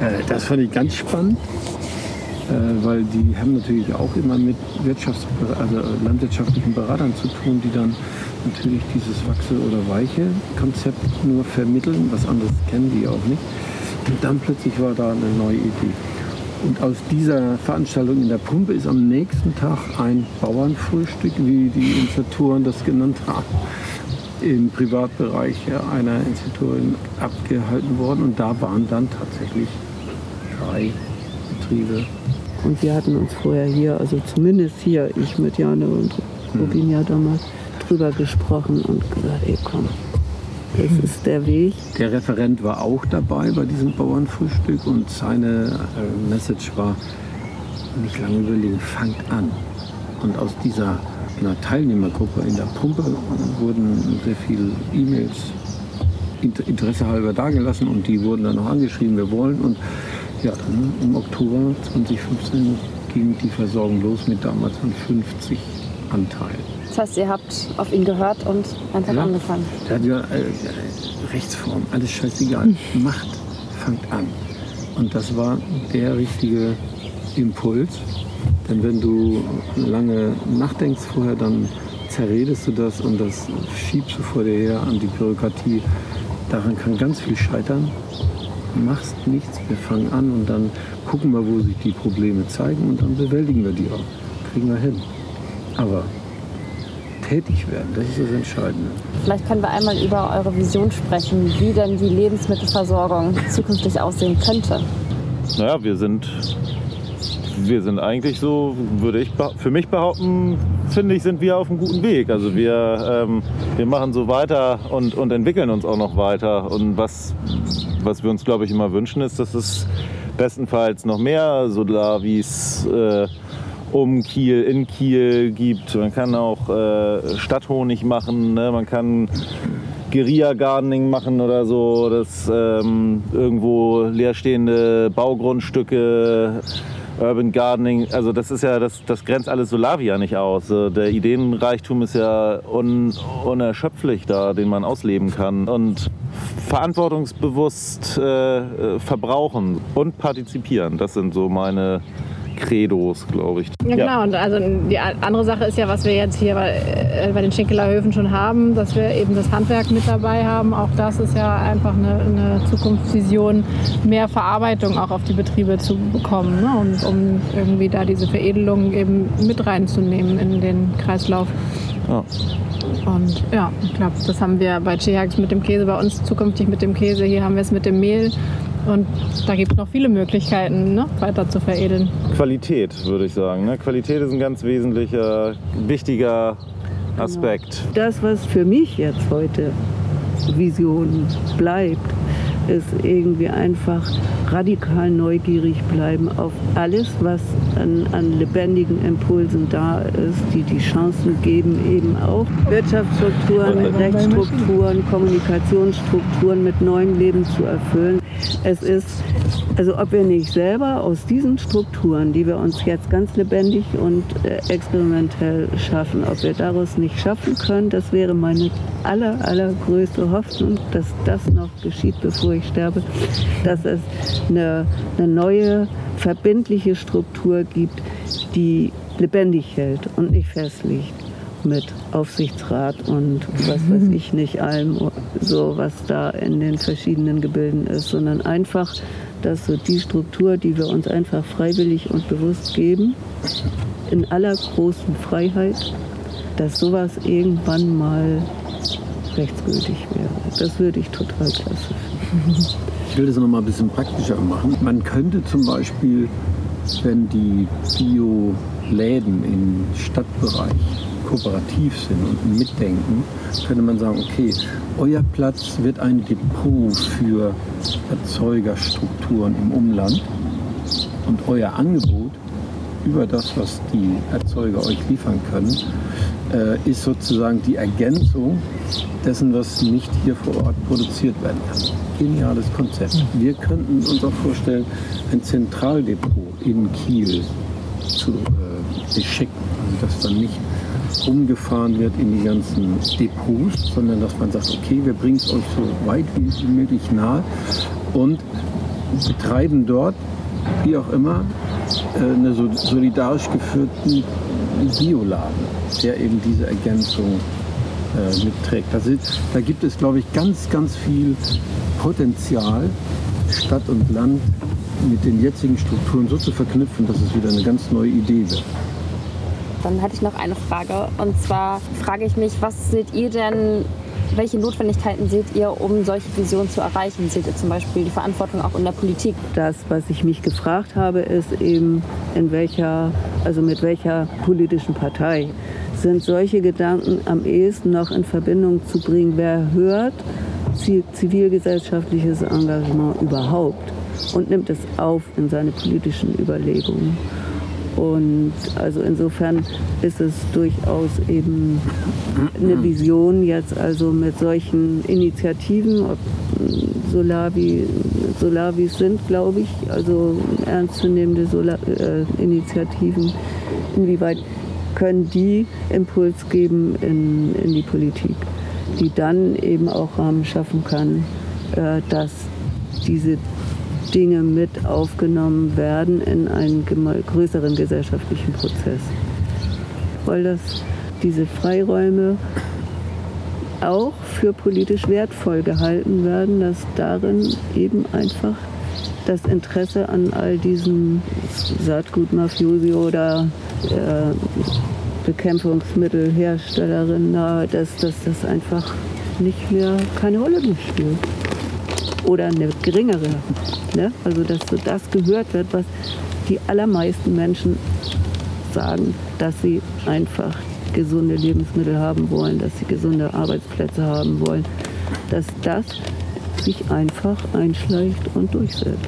äh, das fand ich ganz spannend, weil die haben natürlich auch immer mit Wirtschafts also landwirtschaftlichen Beratern zu tun, die dann natürlich dieses Wachse- oder Weiche-Konzept nur vermitteln. Was anderes kennen die auch nicht. Und dann plötzlich war da eine neue Idee. Und aus dieser Veranstaltung in der Pumpe ist am nächsten Tag ein Bauernfrühstück, wie die Initiatoren das genannt haben, im Privatbereich einer Institutorin abgehalten worden. Und da waren dann tatsächlich drei Betriebe. Und wir hatten uns vorher hier, also zumindest hier, ich mit Jane und Robin hm. ja damals, drüber gesprochen und gesagt, ey komm, das ist der Weg. Der Referent war auch dabei bei diesem Bauernfrühstück und seine äh, Message war, nicht lange überlegen, fangt an. Und aus dieser Teilnehmergruppe in der Pumpe wurden sehr viele E-Mails Interesse halber dagelassen und die wurden dann noch angeschrieben, wir wollen. Und ja, dann im Oktober 2015 ging die Versorgung los mit damals 50 Anteilen. Das heißt, ihr habt auf ihn gehört und einfach ja. angefangen. Der hat ja äh, Rechtsform, alles scheißegal. Macht, fangt an. Und das war der richtige Impuls. Denn wenn du lange nachdenkst vorher, dann zerredest du das und das schiebst du vor dir her an die Bürokratie. Daran kann ganz viel scheitern. Machst nichts, wir fangen an und dann gucken wir, wo sich die Probleme zeigen und dann bewältigen wir die auch. Kriegen wir hin. Aber tätig werden. Das ist das Entscheidende. Vielleicht können wir einmal über eure Vision sprechen, wie denn die Lebensmittelversorgung zukünftig aussehen könnte. Naja, wir sind wir sind eigentlich so, würde ich für mich behaupten, finde ich, sind wir auf einem guten Weg. Also wir, ähm, wir machen so weiter und, und entwickeln uns auch noch weiter. Und was, was wir uns, glaube ich, immer wünschen, ist, dass es bestenfalls noch mehr Solavis äh, um Kiel, in Kiel gibt. Man kann auch äh, Stadthonig machen, ne? man kann Guerilla-Gardening machen oder so, dass ähm, irgendwo leerstehende Baugrundstücke Urban Gardening, also das ist ja, das, das grenzt alles Solavia nicht aus. Der Ideenreichtum ist ja un, unerschöpflich da, den man ausleben kann. Und verantwortungsbewusst äh, verbrauchen und partizipieren, das sind so meine Credos, glaube ich. Ja, genau. Ja. Und also die andere Sache ist ja, was wir jetzt hier bei, äh, bei den Schinkelerhöfen schon haben, dass wir eben das Handwerk mit dabei haben. Auch das ist ja einfach eine, eine Zukunftsvision, mehr Verarbeitung auch auf die Betriebe zu bekommen, ne? und, um irgendwie da diese Veredelung eben mit reinzunehmen in den Kreislauf. Ja. Und ja, ich glaube, das haben wir bei Chehax mit dem Käse, bei uns zukünftig mit dem Käse. Hier haben wir es mit dem Mehl. Und da gibt es noch viele Möglichkeiten, ne, weiter zu veredeln. Qualität, würde ich sagen. Ne? Qualität ist ein ganz wesentlicher, wichtiger Aspekt. Genau. Das, was für mich jetzt heute Vision bleibt, ist irgendwie einfach radikal neugierig bleiben auf alles, was an, an, lebendigen Impulsen da ist, die die Chancen geben, eben auch Wirtschaftsstrukturen, Rechtsstrukturen, Kommunikationsstrukturen mit neuem Leben zu erfüllen. Es ist, also ob wir nicht selber aus diesen Strukturen, die wir uns jetzt ganz lebendig und äh, experimentell schaffen, ob wir daraus nicht schaffen können, das wäre meine aller, allergrößte Hoffnung, dass das noch geschieht, bevor ich sterbe, dass es eine, eine neue, verbindliche Struktur gibt, die lebendig hält und nicht festlegt mit Aufsichtsrat und was weiß mhm. ich nicht allem, so was da in den verschiedenen Gebilden ist, sondern einfach, dass so die Struktur, die wir uns einfach freiwillig und bewusst geben, in aller großen Freiheit, dass sowas irgendwann mal rechtsgültig wäre. Das würde ich total klasse finden. Ich will das noch mal ein bisschen praktischer machen. Man könnte zum Beispiel, wenn die Bio-Läden im Stadtbereich kooperativ sind und mitdenken, könnte man sagen, okay, euer Platz wird ein Depot für Erzeugerstrukturen im Umland und euer Angebot über das, was die Erzeuger euch liefern können, äh, ist sozusagen die Ergänzung dessen, was nicht hier vor Ort produziert werden kann. Geniales Konzept. Wir könnten uns auch vorstellen, ein Zentraldepot in Kiel zu äh, beschicken, also dass dann nicht umgefahren wird in die ganzen Depots, sondern dass man sagt, okay, wir bringen es euch so weit wie möglich nahe und betreiben dort, wie auch immer, äh, einen solidarisch geführten Bioladen, der eben diese Ergänzung äh, mitträgt. Also, da gibt es, glaube ich, ganz, ganz viel Potenzial, Stadt und Land mit den jetzigen Strukturen so zu verknüpfen, dass es wieder eine ganz neue Idee wird. Dann hatte ich noch eine Frage. Und zwar frage ich mich, was seht ihr denn, welche Notwendigkeiten seht ihr, um solche Visionen zu erreichen? Seht ihr zum Beispiel die Verantwortung auch in der Politik? Das, was ich mich gefragt habe, ist eben, in welcher, also mit welcher politischen Partei sind solche Gedanken am ehesten noch in Verbindung zu bringen. Wer hört zivilgesellschaftliches Engagement überhaupt und nimmt es auf in seine politischen Überlegungen? Und also insofern ist es durchaus eben eine Vision jetzt also mit solchen Initiativen, ob Solavi, Solavis sind, glaube ich, also ernstzunehmende Solar, äh, Initiativen, inwieweit können die Impuls geben in, in die Politik, die dann eben auch Rahmen schaffen kann, äh, dass diese Dinge mit aufgenommen werden in einen größeren gesellschaftlichen Prozess. Weil das diese Freiräume auch für politisch wertvoll gehalten werden, dass darin eben einfach das Interesse an all diesen Saatgut-Mafiosi oder äh, Bekämpfungsmittelherstellerinnen, dass, dass das einfach nicht mehr keine Rolle mehr spielt oder eine geringere. Ne? Also dass so das gehört wird, was die allermeisten Menschen sagen, dass sie einfach gesunde Lebensmittel haben wollen, dass sie gesunde Arbeitsplätze haben wollen, dass das sich einfach einschleicht und durchsetzt.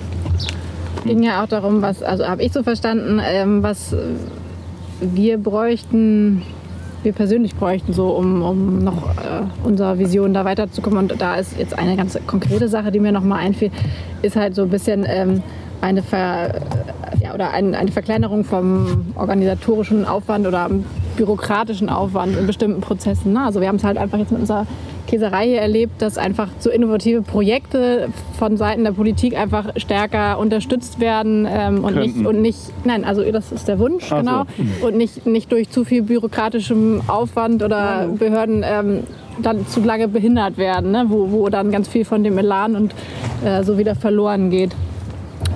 Ging ja auch darum, was, also habe ich so verstanden, ähm, was wir bräuchten, wir persönlich bräuchten, so um, um noch äh, unserer Vision da weiterzukommen. Und da ist jetzt eine ganz konkrete Sache, die mir noch mal einfiel, ist halt so ein bisschen ähm, eine, Ver, ja, oder ein, eine Verkleinerung vom organisatorischen Aufwand oder bürokratischen Aufwand in bestimmten Prozessen. Ne? Also wir haben es halt einfach jetzt mit unserer Käserei hier erlebt, dass einfach so innovative Projekte von Seiten der Politik einfach stärker unterstützt werden ähm, und, nicht, und nicht, nein, also das ist der Wunsch, Ach genau, so. und nicht, nicht durch zu viel bürokratischem Aufwand oder Behörden ähm, dann zu lange behindert werden, ne? wo, wo dann ganz viel von dem Elan und äh, so wieder verloren geht.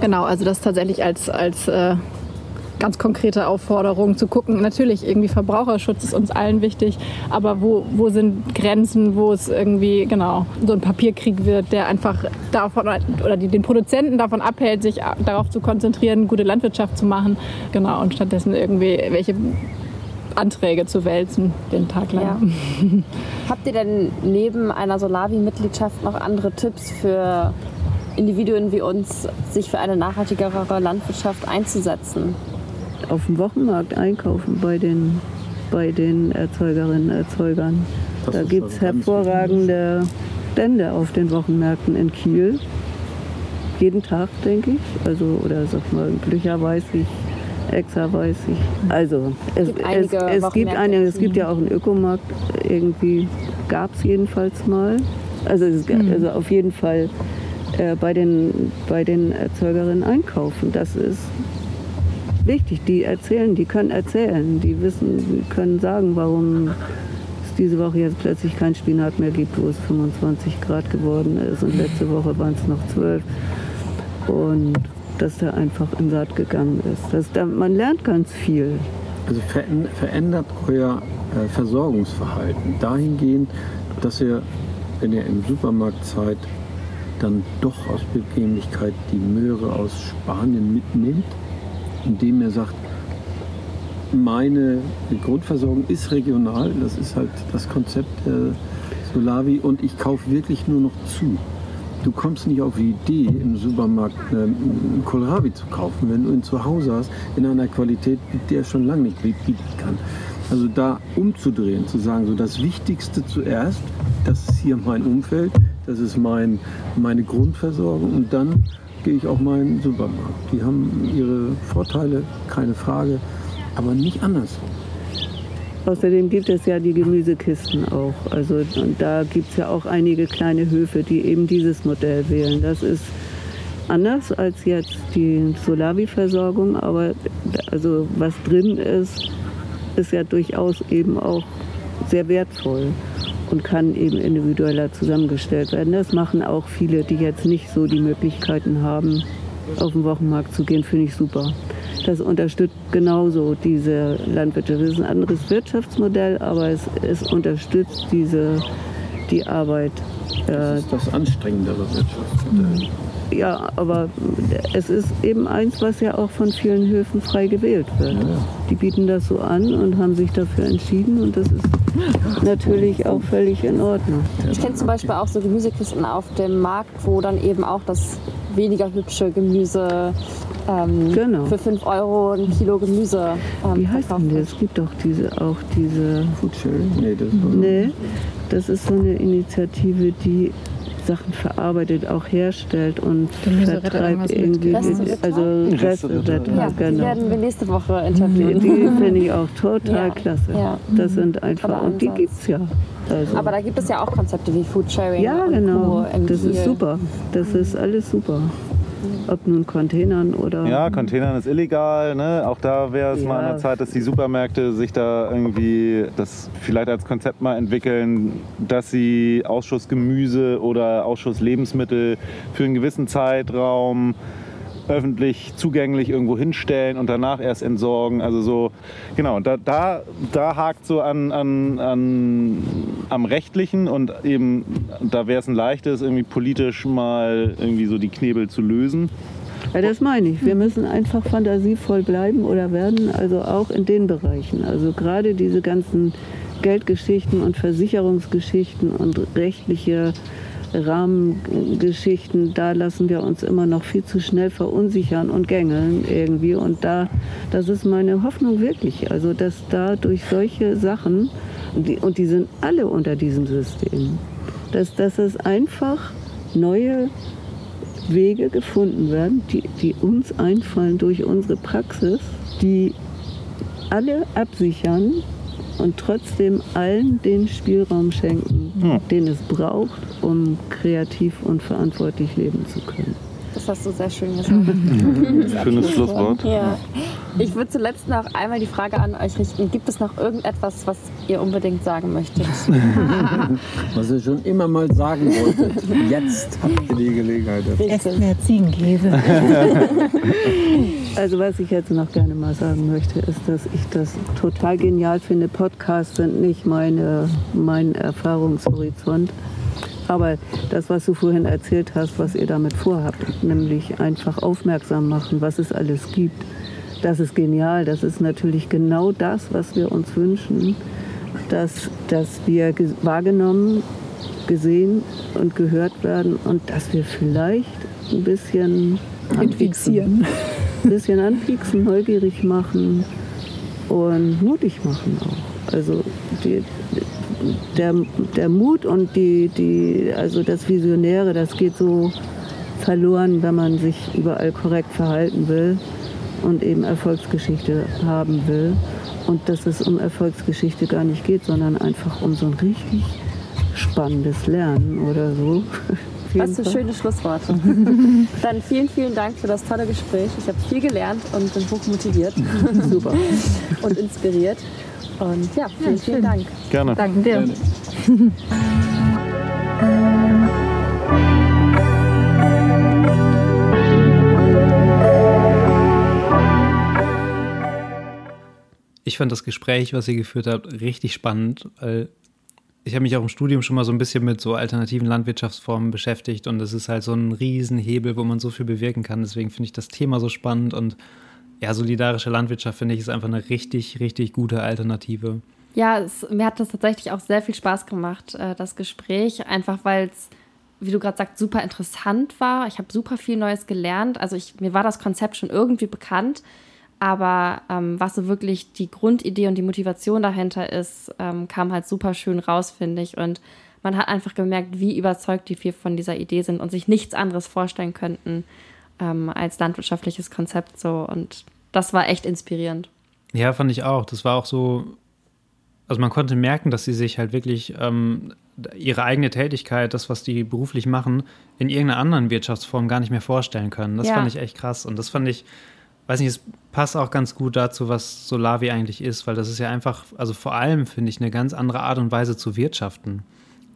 Genau, also das tatsächlich als, als äh, ganz konkrete Aufforderung zu gucken. Natürlich, irgendwie Verbraucherschutz ist uns allen wichtig, aber wo, wo sind Grenzen, wo es irgendwie, genau, so ein Papierkrieg wird, der einfach davon, oder die, den Produzenten davon abhält, sich darauf zu konzentrieren, gute Landwirtschaft zu machen, genau, und stattdessen irgendwie welche Anträge zu wälzen den Tag lang. Ja. Habt ihr denn neben einer Solavi-Mitgliedschaft noch andere Tipps für Individuen wie uns, sich für eine nachhaltigere Landwirtschaft einzusetzen? Auf dem Wochenmarkt einkaufen bei den, bei den Erzeugerinnen und Erzeugern. Das da gibt es hervorragende Stände auf den Wochenmärkten in Kiel. Jeden Tag, denke ich. Also, oder sag mal, Blücher weiß ich, Exa weiß ich. Also, es, gibt, es, es gibt, eine, es gibt ja auch einen Ökomarkt, irgendwie gab es jedenfalls mal. Also, es, mhm. also auf jeden Fall äh, bei, den, bei den Erzeugerinnen einkaufen. Das ist wichtig. Die erzählen, die können erzählen, die wissen, die können sagen, warum es diese Woche jetzt plötzlich kein Spinat mehr gibt, wo es 25 Grad geworden ist und letzte Woche waren es noch 12. Und dass der einfach in Saat gegangen ist. Das, da, man lernt ganz viel. Also verändert euer äh, Versorgungsverhalten dahingehend, dass ihr, wenn ihr im Supermarkt seid, dann doch aus Bequemlichkeit die Möhre aus Spanien mitnimmt, indem er sagt, meine Grundversorgung ist regional, das ist halt das Konzept äh, Solavi und ich kaufe wirklich nur noch zu. Du kommst nicht auf die Idee, im Supermarkt einen Kohlrabi zu kaufen, wenn du ihn zu Hause hast, in einer Qualität, die der schon lange nicht bieten kann. Also da umzudrehen, zu sagen, so das Wichtigste zuerst, das ist hier mein Umfeld, das ist mein, meine Grundversorgung und dann gehe ich auch mal in den Supermarkt. Die haben ihre Vorteile, keine Frage, aber nicht andersrum. Außerdem gibt es ja die Gemüsekisten auch. Also und da gibt es ja auch einige kleine Höfe, die eben dieses Modell wählen. Das ist anders als jetzt die Solavi-Versorgung, aber also was drin ist, ist ja durchaus eben auch sehr wertvoll und kann eben individueller zusammengestellt werden. Das machen auch viele, die jetzt nicht so die Möglichkeiten haben, auf den Wochenmarkt zu gehen, finde ich super. Das unterstützt genauso diese Landwirtschaft. Das ist ein anderes Wirtschaftsmodell, aber es, es unterstützt diese, die Arbeit. Das ist das anstrengendere Wirtschaftsmodell ja, aber es ist eben eins, was ja auch von vielen Höfen frei gewählt wird. Ja. Die bieten das so an und haben sich dafür entschieden und das ist natürlich auch völlig in Ordnung. Ich kenne zum Beispiel auch so Gemüsekisten auf dem Markt, wo dann eben auch das weniger hübsche Gemüse ähm, genau. für 5 Euro ein Kilo Gemüse ähm, Wie heißt denn das? Es gibt doch diese, auch diese... Foodsharing? Nee, das, nee, das ist so eine Initiative, die Sachen verarbeitet, auch herstellt und vertreibt irgendwie. Also Resterettung. Ja, genau. Die werden wir nächste Woche interviewen. Die, die finde ich auch total ja. klasse. Ja. Das sind einfach, und die gibt es ja. Also. Aber da gibt es ja auch Konzepte wie Foodsharing. Ja, genau. Das ist super. Das ist alles super. Ob nun Containern oder. Ja, Containern ist illegal. Ne? Auch da wäre es ja. mal an der Zeit, dass die Supermärkte sich da irgendwie das vielleicht als Konzept mal entwickeln, dass sie Ausschussgemüse oder Ausschusslebensmittel für einen gewissen Zeitraum öffentlich zugänglich irgendwo hinstellen und danach erst entsorgen. Also so, genau, da, da, da hakt so an, an, an am Rechtlichen und eben da wäre es ein leichtes, irgendwie politisch mal irgendwie so die Knebel zu lösen. Ja, das meine ich. Wir müssen einfach fantasievoll bleiben oder werden, also auch in den Bereichen. Also gerade diese ganzen Geldgeschichten und Versicherungsgeschichten und rechtliche Rahmengeschichten, da lassen wir uns immer noch viel zu schnell verunsichern und gängeln irgendwie. Und da, das ist meine Hoffnung wirklich. Also, dass da durch solche Sachen, und die sind alle unter diesem System, dass, dass es einfach neue Wege gefunden werden, die, die uns einfallen durch unsere Praxis, die alle absichern und trotzdem allen den Spielraum schenken, hm. den es braucht, um kreativ und verantwortlich leben zu können. Das hast du sehr schön gesagt. Schönes Schlusswort. Ja. Ich würde zuletzt noch einmal die Frage an euch richten. Gibt es noch irgendetwas, was ihr unbedingt sagen möchtet? was ihr schon immer mal sagen wolltet. Jetzt habt ihr die Gelegenheit. Esst mehr Ziegenkäse. also was ich jetzt noch gerne mal sagen möchte, ist, dass ich das total genial finde. Podcasts sind nicht meine, mein Erfahrungshorizont. Aber das, was du vorhin erzählt hast, was ihr damit vorhabt, nämlich einfach aufmerksam machen, was es alles gibt, das ist genial. Das ist natürlich genau das, was wir uns wünschen, dass, dass wir wahrgenommen, gesehen und gehört werden und dass wir vielleicht ein bisschen anpieksen, ein bisschen anpieksen, neugierig machen und mutig machen auch. Also die, der, der Mut und die, die, also das Visionäre, das geht so verloren, wenn man sich überall korrekt verhalten will und eben Erfolgsgeschichte haben will. Und dass es um Erfolgsgeschichte gar nicht geht, sondern einfach um so ein richtig spannendes Lernen oder so. Was für schöne Schlussworte. Dann vielen, vielen Dank für das tolle Gespräch. Ich habe viel gelernt und bin hoch motiviert. Super. und inspiriert. Und ja, vielen, ja, vielen Dank. Gerne. Danke dir. Gerne. Ich fand das Gespräch, was ihr geführt habt, richtig spannend, weil ich habe mich auch im Studium schon mal so ein bisschen mit so alternativen Landwirtschaftsformen beschäftigt und es ist halt so ein Riesenhebel, wo man so viel bewirken kann. Deswegen finde ich das Thema so spannend und ja, solidarische Landwirtschaft finde ich ist einfach eine richtig, richtig gute Alternative. Ja, es, mir hat das tatsächlich auch sehr viel Spaß gemacht, äh, das Gespräch, einfach weil es, wie du gerade sagst, super interessant war. Ich habe super viel Neues gelernt. Also ich, mir war das Konzept schon irgendwie bekannt, aber ähm, was so wirklich die Grundidee und die Motivation dahinter ist, ähm, kam halt super schön raus, finde ich. Und man hat einfach gemerkt, wie überzeugt die vier von dieser Idee sind und sich nichts anderes vorstellen könnten, ähm, als landwirtschaftliches Konzept so. Und das war echt inspirierend. Ja, fand ich auch. Das war auch so, also man konnte merken, dass sie sich halt wirklich ähm, ihre eigene Tätigkeit, das, was die beruflich machen, in irgendeiner anderen Wirtschaftsform gar nicht mehr vorstellen können. Das ja. fand ich echt krass. Und das fand ich, weiß nicht, es passt auch ganz gut dazu, was Solavi eigentlich ist, weil das ist ja einfach, also vor allem finde ich, eine ganz andere Art und Weise zu wirtschaften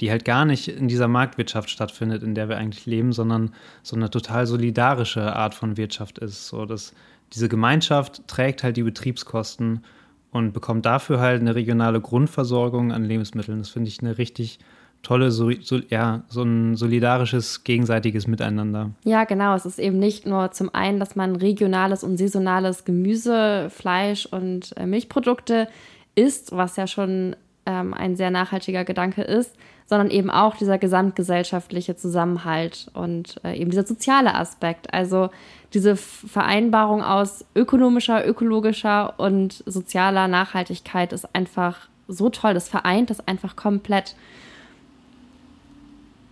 die halt gar nicht in dieser Marktwirtschaft stattfindet, in der wir eigentlich leben, sondern so eine total solidarische Art von Wirtschaft ist. So dass diese Gemeinschaft trägt halt die Betriebskosten und bekommt dafür halt eine regionale Grundversorgung an Lebensmitteln. Das finde ich eine richtig tolle, so, so, ja, so ein solidarisches, gegenseitiges Miteinander. Ja, genau. Es ist eben nicht nur zum einen, dass man regionales und saisonales Gemüse, Fleisch und äh, Milchprodukte isst, was ja schon ähm, ein sehr nachhaltiger Gedanke ist, sondern eben auch dieser gesamtgesellschaftliche Zusammenhalt und äh, eben dieser soziale Aspekt. Also diese Vereinbarung aus ökonomischer, ökologischer und sozialer Nachhaltigkeit ist einfach so toll. Das vereint das einfach komplett.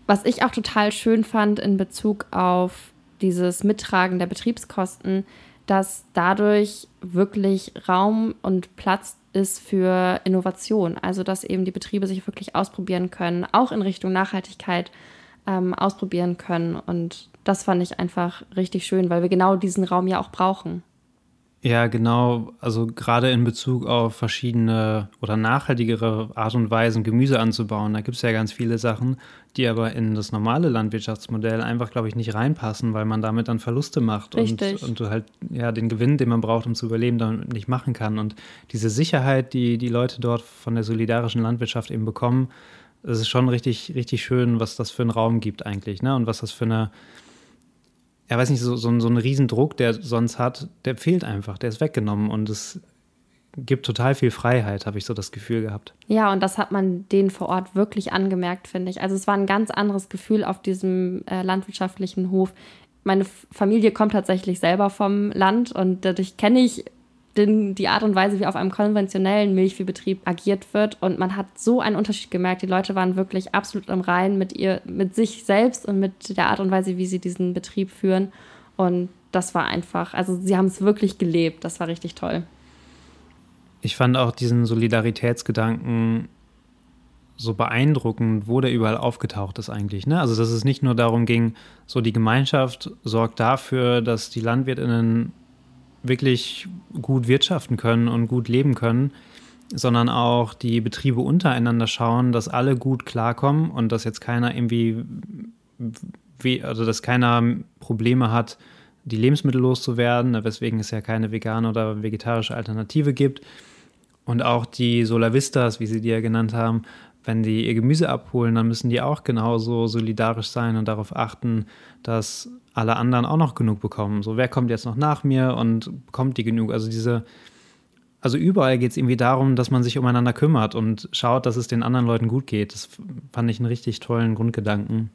Was ich auch total schön fand in Bezug auf dieses Mittragen der Betriebskosten, dass dadurch wirklich Raum und Platz ist für Innovation. Also dass eben die Betriebe sich wirklich ausprobieren können, auch in Richtung Nachhaltigkeit ähm, ausprobieren können. Und das fand ich einfach richtig schön, weil wir genau diesen Raum ja auch brauchen. Ja, genau. Also gerade in Bezug auf verschiedene oder nachhaltigere Art und Weisen, Gemüse anzubauen. Da gibt es ja ganz viele Sachen, die aber in das normale Landwirtschaftsmodell einfach, glaube ich, nicht reinpassen, weil man damit dann Verluste macht und, und du halt ja den Gewinn, den man braucht, um zu überleben, dann nicht machen kann. Und diese Sicherheit, die die Leute dort von der solidarischen Landwirtschaft eben bekommen, das ist schon richtig, richtig schön, was das für einen Raum gibt eigentlich, ne? Und was das für eine ja, weiß nicht, so, so, so ein Riesendruck, der sonst hat, der fehlt einfach, der ist weggenommen und es gibt total viel Freiheit, habe ich so das Gefühl gehabt. Ja, und das hat man denen vor Ort wirklich angemerkt, finde ich. Also es war ein ganz anderes Gefühl auf diesem äh, landwirtschaftlichen Hof. Meine Familie kommt tatsächlich selber vom Land und dadurch kenne ich den, die Art und Weise, wie auf einem konventionellen Milchviehbetrieb agiert wird. Und man hat so einen Unterschied gemerkt. Die Leute waren wirklich absolut im Reinen mit ihr, mit sich selbst und mit der Art und Weise, wie sie diesen Betrieb führen. Und das war einfach, also sie haben es wirklich gelebt. Das war richtig toll. Ich fand auch diesen Solidaritätsgedanken so beeindruckend, wo der überall aufgetaucht ist eigentlich. Ne? Also dass es nicht nur darum ging, so die Gemeinschaft sorgt dafür, dass die Landwirtinnen wirklich gut wirtschaften können und gut leben können, sondern auch die Betriebe untereinander schauen, dass alle gut klarkommen und dass jetzt keiner irgendwie, also dass keiner Probleme hat, die Lebensmittel loszuwerden, weswegen es ja keine vegane oder vegetarische Alternative gibt. Und auch die Solavistas, wie sie die ja genannt haben, wenn die ihr Gemüse abholen, dann müssen die auch genauso solidarisch sein und darauf achten, dass alle anderen auch noch genug bekommen. So, wer kommt jetzt noch nach mir und bekommt die genug? Also diese, also überall geht es irgendwie darum, dass man sich umeinander kümmert und schaut, dass es den anderen Leuten gut geht. Das fand ich einen richtig tollen Grundgedanken.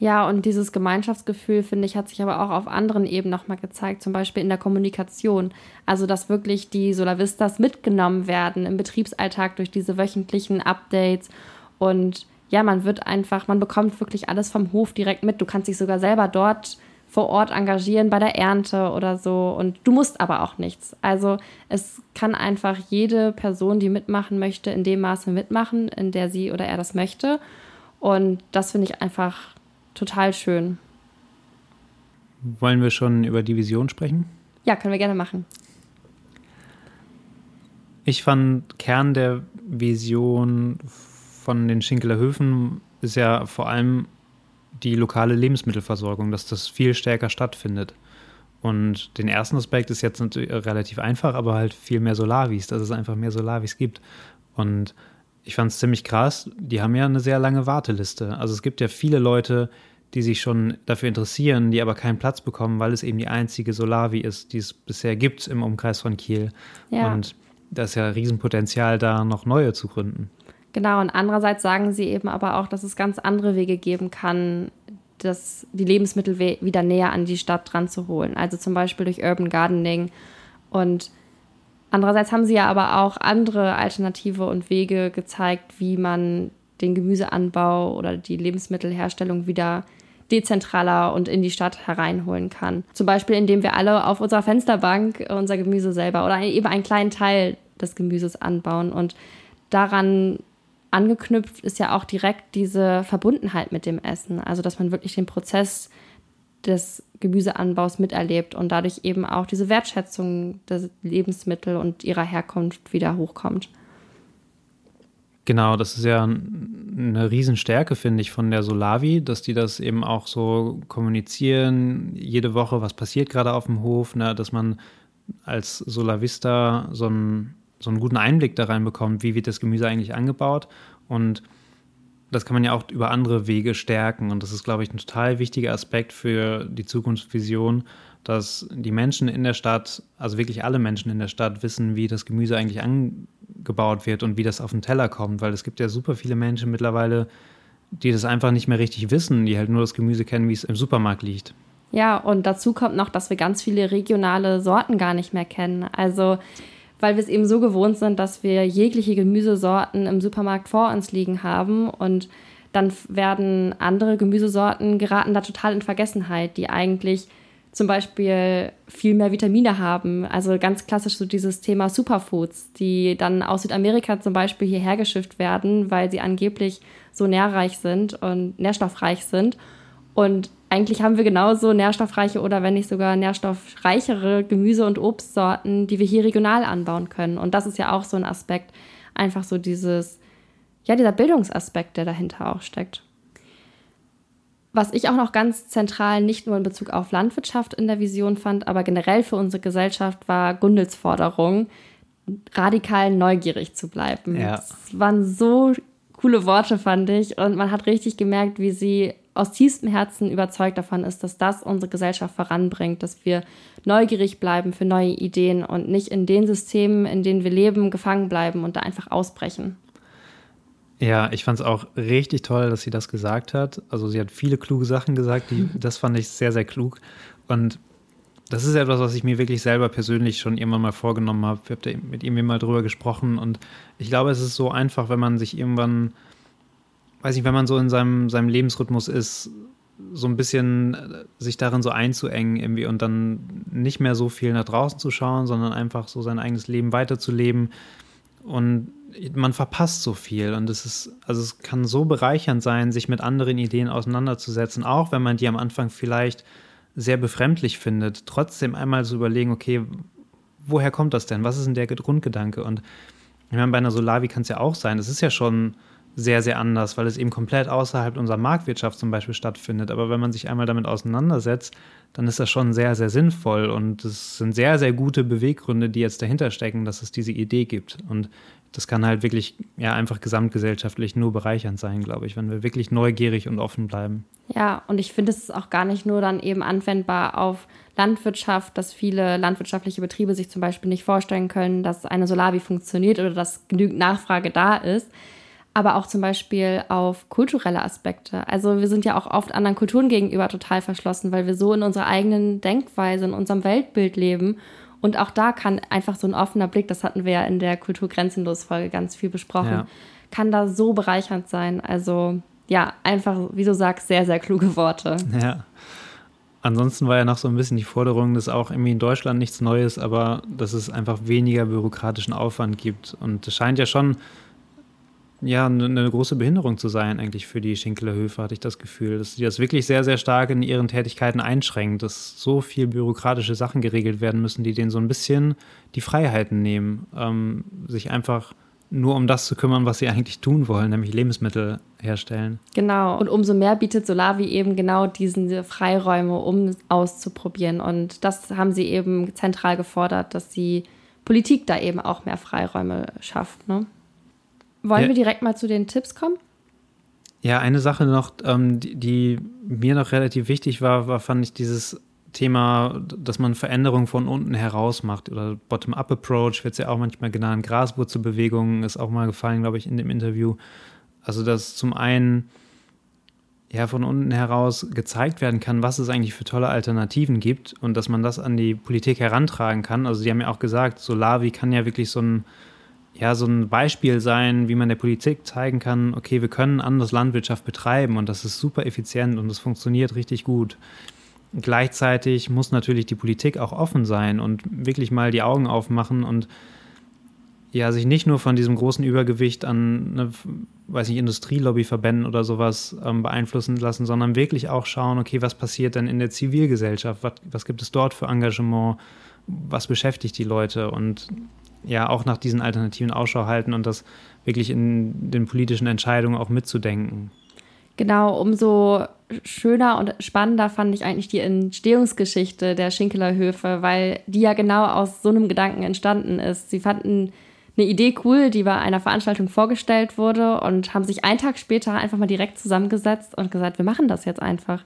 Ja, und dieses Gemeinschaftsgefühl, finde ich, hat sich aber auch auf anderen Ebenen nochmal gezeigt, zum Beispiel in der Kommunikation. Also, dass wirklich die Solavistas mitgenommen werden im Betriebsalltag durch diese wöchentlichen Updates. Und ja, man wird einfach, man bekommt wirklich alles vom Hof direkt mit. Du kannst dich sogar selber dort vor Ort engagieren bei der Ernte oder so. Und du musst aber auch nichts. Also, es kann einfach jede Person, die mitmachen möchte, in dem Maße mitmachen, in der sie oder er das möchte. Und das finde ich einfach total schön. Wollen wir schon über die Vision sprechen? Ja, können wir gerne machen. Ich fand Kern der Vision von den Schinkeler Höfen ist ja vor allem die lokale Lebensmittelversorgung, dass das viel stärker stattfindet. Und den ersten Aspekt ist jetzt relativ einfach, aber halt viel mehr Solavis, dass es einfach mehr Solavis gibt. Und ich fand es ziemlich krass, die haben ja eine sehr lange Warteliste. Also es gibt ja viele Leute, die sich schon dafür interessieren, die aber keinen Platz bekommen, weil es eben die einzige Solavi ist, die es bisher gibt im Umkreis von Kiel. Ja. Und da ist ja Riesenpotenzial da, noch neue zu gründen. Genau, und andererseits sagen sie eben aber auch, dass es ganz andere Wege geben kann, das, die Lebensmittel wieder näher an die Stadt dran zu holen. Also zum Beispiel durch Urban Gardening und Andererseits haben sie ja aber auch andere Alternative und Wege gezeigt, wie man den Gemüseanbau oder die Lebensmittelherstellung wieder dezentraler und in die Stadt hereinholen kann. Zum Beispiel, indem wir alle auf unserer Fensterbank unser Gemüse selber oder eben einen kleinen Teil des Gemüses anbauen. Und daran angeknüpft ist ja auch direkt diese Verbundenheit mit dem Essen. Also, dass man wirklich den Prozess des Gemüseanbaus miterlebt und dadurch eben auch diese Wertschätzung der Lebensmittel und ihrer Herkunft wieder hochkommt. Genau, das ist ja eine Riesenstärke, finde ich, von der Solavi, dass die das eben auch so kommunizieren, jede Woche, was passiert gerade auf dem Hof, ne, dass man als Solavista so einen, so einen guten Einblick da rein bekommt, wie wird das Gemüse eigentlich angebaut und das kann man ja auch über andere Wege stärken. Und das ist, glaube ich, ein total wichtiger Aspekt für die Zukunftsvision, dass die Menschen in der Stadt, also wirklich alle Menschen in der Stadt, wissen, wie das Gemüse eigentlich angebaut wird und wie das auf den Teller kommt. Weil es gibt ja super viele Menschen mittlerweile, die das einfach nicht mehr richtig wissen, die halt nur das Gemüse kennen, wie es im Supermarkt liegt. Ja, und dazu kommt noch, dass wir ganz viele regionale Sorten gar nicht mehr kennen. Also weil wir es eben so gewohnt sind, dass wir jegliche Gemüsesorten im Supermarkt vor uns liegen haben und dann werden andere Gemüsesorten geraten da total in Vergessenheit, die eigentlich zum Beispiel viel mehr Vitamine haben. Also ganz klassisch so dieses Thema Superfoods, die dann aus Südamerika zum Beispiel hierher geschifft werden, weil sie angeblich so nährreich sind und nährstoffreich sind. Und eigentlich haben wir genauso nährstoffreiche oder wenn nicht sogar nährstoffreichere Gemüse- und Obstsorten, die wir hier regional anbauen können. Und das ist ja auch so ein Aspekt, einfach so dieses, ja, dieser Bildungsaspekt, der dahinter auch steckt. Was ich auch noch ganz zentral nicht nur in Bezug auf Landwirtschaft in der Vision fand, aber generell für unsere Gesellschaft war Gundels Forderung, radikal neugierig zu bleiben. Ja. Das waren so coole Worte, fand ich. Und man hat richtig gemerkt, wie sie aus tiefstem Herzen überzeugt davon ist, dass das unsere Gesellschaft voranbringt, dass wir neugierig bleiben für neue Ideen und nicht in den Systemen, in denen wir leben, gefangen bleiben und da einfach ausbrechen. Ja, ich fand es auch richtig toll, dass sie das gesagt hat. Also sie hat viele kluge Sachen gesagt, die, das fand ich sehr, sehr klug. Und das ist etwas, was ich mir wirklich selber persönlich schon irgendwann mal vorgenommen habe. Ich habe mit ihm mal drüber gesprochen und ich glaube, es ist so einfach, wenn man sich irgendwann, weiß ich, wenn man so in seinem, seinem Lebensrhythmus ist, so ein bisschen äh, sich darin so einzuengen irgendwie und dann nicht mehr so viel nach draußen zu schauen, sondern einfach so sein eigenes Leben weiterzuleben. Und man verpasst so viel und es ist, also es kann so bereichernd sein, sich mit anderen Ideen auseinanderzusetzen, auch wenn man die am Anfang vielleicht sehr befremdlich findet, trotzdem einmal zu überlegen, okay, woher kommt das denn? Was ist denn der Grundgedanke? Und ich meine, bei einer Solavi kann es ja auch sein, es ist ja schon sehr, sehr anders, weil es eben komplett außerhalb unserer Marktwirtschaft zum Beispiel stattfindet. Aber wenn man sich einmal damit auseinandersetzt, dann ist das schon sehr, sehr sinnvoll und es sind sehr, sehr gute Beweggründe, die jetzt dahinter stecken, dass es diese Idee gibt. Und das kann halt wirklich ja einfach gesamtgesellschaftlich nur bereichernd sein, glaube ich, wenn wir wirklich neugierig und offen bleiben. Ja, und ich finde, es ist auch gar nicht nur dann eben anwendbar auf Landwirtschaft, dass viele landwirtschaftliche Betriebe sich zum Beispiel nicht vorstellen können, dass eine Solavi funktioniert oder dass genügend Nachfrage da ist, aber auch zum Beispiel auf kulturelle Aspekte. Also wir sind ja auch oft anderen Kulturen gegenüber total verschlossen, weil wir so in unserer eigenen Denkweise, in unserem Weltbild leben und auch da kann einfach so ein offener Blick, das hatten wir ja in der Kulturgrenzenlos-Folge ganz viel besprochen, ja. kann da so bereichernd sein. Also ja, einfach, wie du sagst, sehr, sehr kluge Worte. Ja. Ansonsten war ja noch so ein bisschen die Forderung, dass auch irgendwie in Deutschland nichts Neues, aber dass es einfach weniger bürokratischen Aufwand gibt. Und es scheint ja schon ja, eine große Behinderung zu sein, eigentlich für die Schinkeler Höfe, hatte ich das Gefühl, dass sie das wirklich sehr, sehr stark in ihren Tätigkeiten einschränkt, dass so viel bürokratische Sachen geregelt werden müssen, die denen so ein bisschen die Freiheiten nehmen, ähm, sich einfach nur um das zu kümmern, was sie eigentlich tun wollen, nämlich Lebensmittel herstellen. Genau. Und umso mehr bietet Solavi eben genau diese Freiräume, um auszuprobieren. Und das haben sie eben zentral gefordert, dass die Politik da eben auch mehr Freiräume schafft. Ne? Wollen ja. wir direkt mal zu den Tipps kommen? Ja, eine Sache noch, ähm, die, die, mir noch relativ wichtig war, war, fand ich dieses Thema, dass man Veränderungen von unten heraus macht oder Bottom-up-Approach wird es ja auch manchmal genannt. Graswurzelbewegungen ist auch mal gefallen, glaube ich, in dem Interview. Also, dass zum einen ja von unten heraus gezeigt werden kann, was es eigentlich für tolle Alternativen gibt und dass man das an die Politik herantragen kann. Also, Sie haben ja auch gesagt, Solavi kann ja wirklich so ein ja, so ein Beispiel sein, wie man der Politik zeigen kann, okay, wir können anders Landwirtschaft betreiben und das ist super effizient und das funktioniert richtig gut. Gleichzeitig muss natürlich die Politik auch offen sein und wirklich mal die Augen aufmachen und ja, sich nicht nur von diesem großen Übergewicht an, ne, weiß nicht, Industrielobbyverbänden oder sowas ähm, beeinflussen lassen, sondern wirklich auch schauen, okay, was passiert denn in der Zivilgesellschaft? Was, was gibt es dort für Engagement? Was beschäftigt die Leute? Und ja auch nach diesen Alternativen Ausschau halten und das wirklich in den politischen Entscheidungen auch mitzudenken. Genau, umso schöner und spannender fand ich eigentlich die Entstehungsgeschichte der Schinkeler Höfe, weil die ja genau aus so einem Gedanken entstanden ist. Sie fanden eine Idee cool, die bei einer Veranstaltung vorgestellt wurde und haben sich einen Tag später einfach mal direkt zusammengesetzt und gesagt, wir machen das jetzt einfach.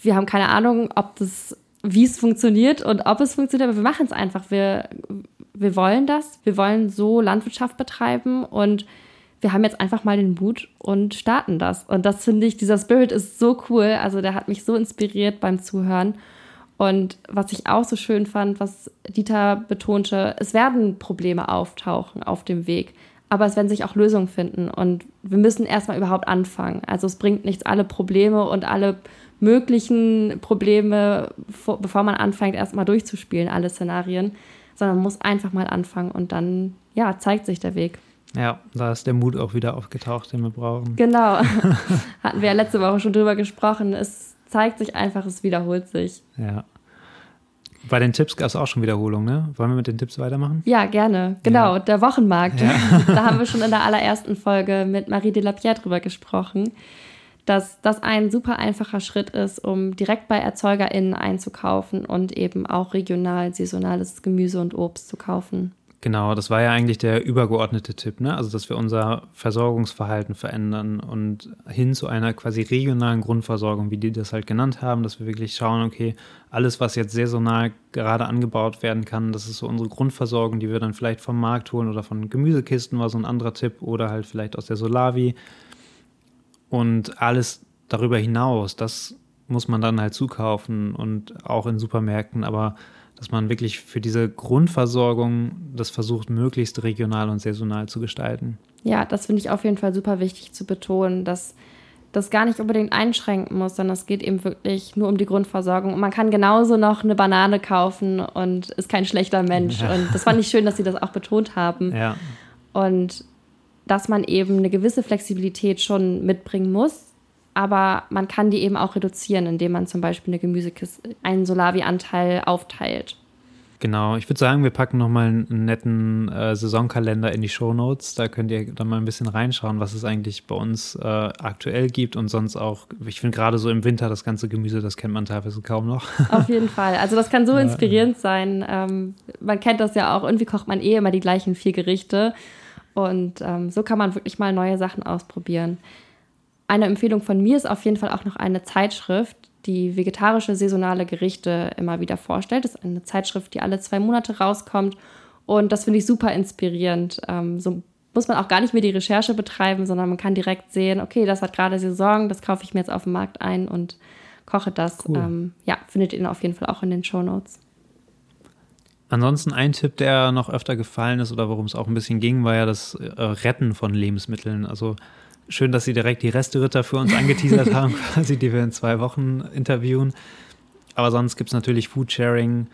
Wir haben keine Ahnung, ob das, wie es funktioniert und ob es funktioniert, aber wir machen es einfach. Wir wir wollen das, wir wollen so Landwirtschaft betreiben und wir haben jetzt einfach mal den Mut und starten das. Und das finde ich, dieser Spirit ist so cool. Also der hat mich so inspiriert beim Zuhören. Und was ich auch so schön fand, was Dieter betonte, es werden Probleme auftauchen auf dem Weg, aber es werden sich auch Lösungen finden. Und wir müssen erstmal überhaupt anfangen. Also es bringt nichts, alle Probleme und alle möglichen Probleme, bevor man anfängt, erstmal durchzuspielen, alle Szenarien sondern man muss einfach mal anfangen und dann, ja, zeigt sich der Weg. Ja, da ist der Mut auch wieder aufgetaucht, den wir brauchen. Genau. Hatten wir ja letzte Woche schon drüber gesprochen. Es zeigt sich einfach, es wiederholt sich. Ja. Bei den Tipps gab es auch schon Wiederholungen, ne? Wollen wir mit den Tipps weitermachen? Ja, gerne. Genau, ja. der Wochenmarkt. Ja. da haben wir schon in der allerersten Folge mit Marie de la Pierre drüber gesprochen dass das ein super einfacher Schritt ist, um direkt bei ErzeugerInnen einzukaufen und eben auch regional saisonales Gemüse und Obst zu kaufen. Genau, das war ja eigentlich der übergeordnete Tipp, ne? Also, dass wir unser Versorgungsverhalten verändern und hin zu einer quasi regionalen Grundversorgung, wie die das halt genannt haben, dass wir wirklich schauen, okay, alles, was jetzt saisonal gerade angebaut werden kann, das ist so unsere Grundversorgung, die wir dann vielleicht vom Markt holen oder von Gemüsekisten, war so ein anderer Tipp, oder halt vielleicht aus der Solavi. Und alles darüber hinaus, das muss man dann halt zukaufen und auch in Supermärkten, aber dass man wirklich für diese Grundversorgung das versucht, möglichst regional und saisonal zu gestalten. Ja, das finde ich auf jeden Fall super wichtig zu betonen, dass das gar nicht unbedingt einschränken muss, sondern es geht eben wirklich nur um die Grundversorgung. Und man kann genauso noch eine Banane kaufen und ist kein schlechter Mensch. Ja. Und das fand ich schön, dass Sie das auch betont haben. Ja. Und dass man eben eine gewisse Flexibilität schon mitbringen muss, aber man kann die eben auch reduzieren, indem man zum Beispiel eine Gemüsekiste, einen Solavi-Anteil aufteilt. Genau, ich würde sagen, wir packen nochmal einen netten äh, Saisonkalender in die Shownotes. Da könnt ihr dann mal ein bisschen reinschauen, was es eigentlich bei uns äh, aktuell gibt und sonst auch, ich finde gerade so im Winter das ganze Gemüse, das kennt man teilweise kaum noch. Auf jeden Fall. Also das kann so inspirierend sein. Ähm, man kennt das ja auch, irgendwie kocht man eh immer die gleichen vier Gerichte. Und ähm, so kann man wirklich mal neue Sachen ausprobieren. Eine Empfehlung von mir ist auf jeden Fall auch noch eine Zeitschrift, die vegetarische saisonale Gerichte immer wieder vorstellt. Das ist eine Zeitschrift, die alle zwei Monate rauskommt. Und das finde ich super inspirierend. Ähm, so muss man auch gar nicht mehr die Recherche betreiben, sondern man kann direkt sehen, okay, das hat gerade Saison, das kaufe ich mir jetzt auf dem Markt ein und koche das. Cool. Ähm, ja, findet ihr auf jeden Fall auch in den Show Notes. Ansonsten ein Tipp, der noch öfter gefallen ist oder worum es auch ein bisschen ging, war ja das äh, Retten von Lebensmitteln. Also Schön, dass Sie direkt die Reste-Ritter für uns angeteasert haben, quasi, die wir in zwei Wochen interviewen. Aber sonst gibt es natürlich Foodsharing.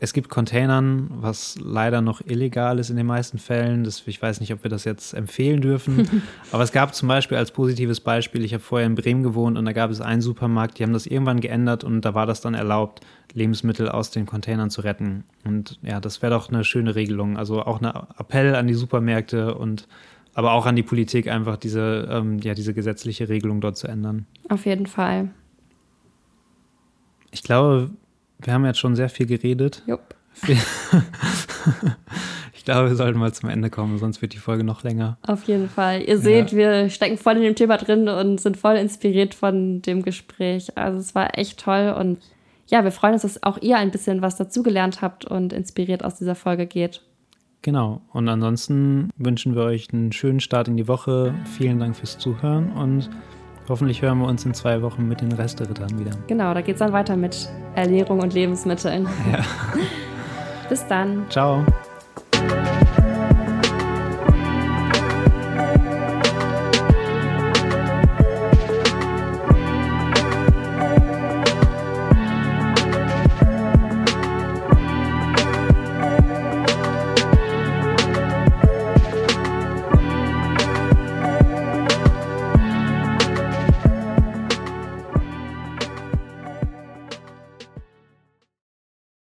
Es gibt Containern, was leider noch illegal ist in den meisten Fällen. Das, ich weiß nicht, ob wir das jetzt empfehlen dürfen. Aber es gab zum Beispiel als positives Beispiel, ich habe vorher in Bremen gewohnt und da gab es einen Supermarkt, die haben das irgendwann geändert und da war das dann erlaubt, Lebensmittel aus den Containern zu retten. Und ja, das wäre doch eine schöne Regelung. Also auch ein Appell an die Supermärkte und aber auch an die Politik, einfach diese, ähm, ja, diese gesetzliche Regelung dort zu ändern. Auf jeden Fall. Ich glaube, wir haben jetzt schon sehr viel geredet. Jupp. ich glaube, wir sollten mal zum Ende kommen, sonst wird die Folge noch länger. Auf jeden Fall. Ihr seht, ja. wir stecken voll in dem Thema drin und sind voll inspiriert von dem Gespräch. Also es war echt toll und ja, wir freuen uns, dass auch ihr ein bisschen was dazugelernt habt und inspiriert aus dieser Folge geht. Genau. Und ansonsten wünschen wir euch einen schönen Start in die Woche. Vielen Dank fürs Zuhören und Hoffentlich hören wir uns in zwei Wochen mit den Resterittern wieder. Genau, da geht es dann weiter mit Ernährung und Lebensmitteln. Ja. Bis dann. Ciao.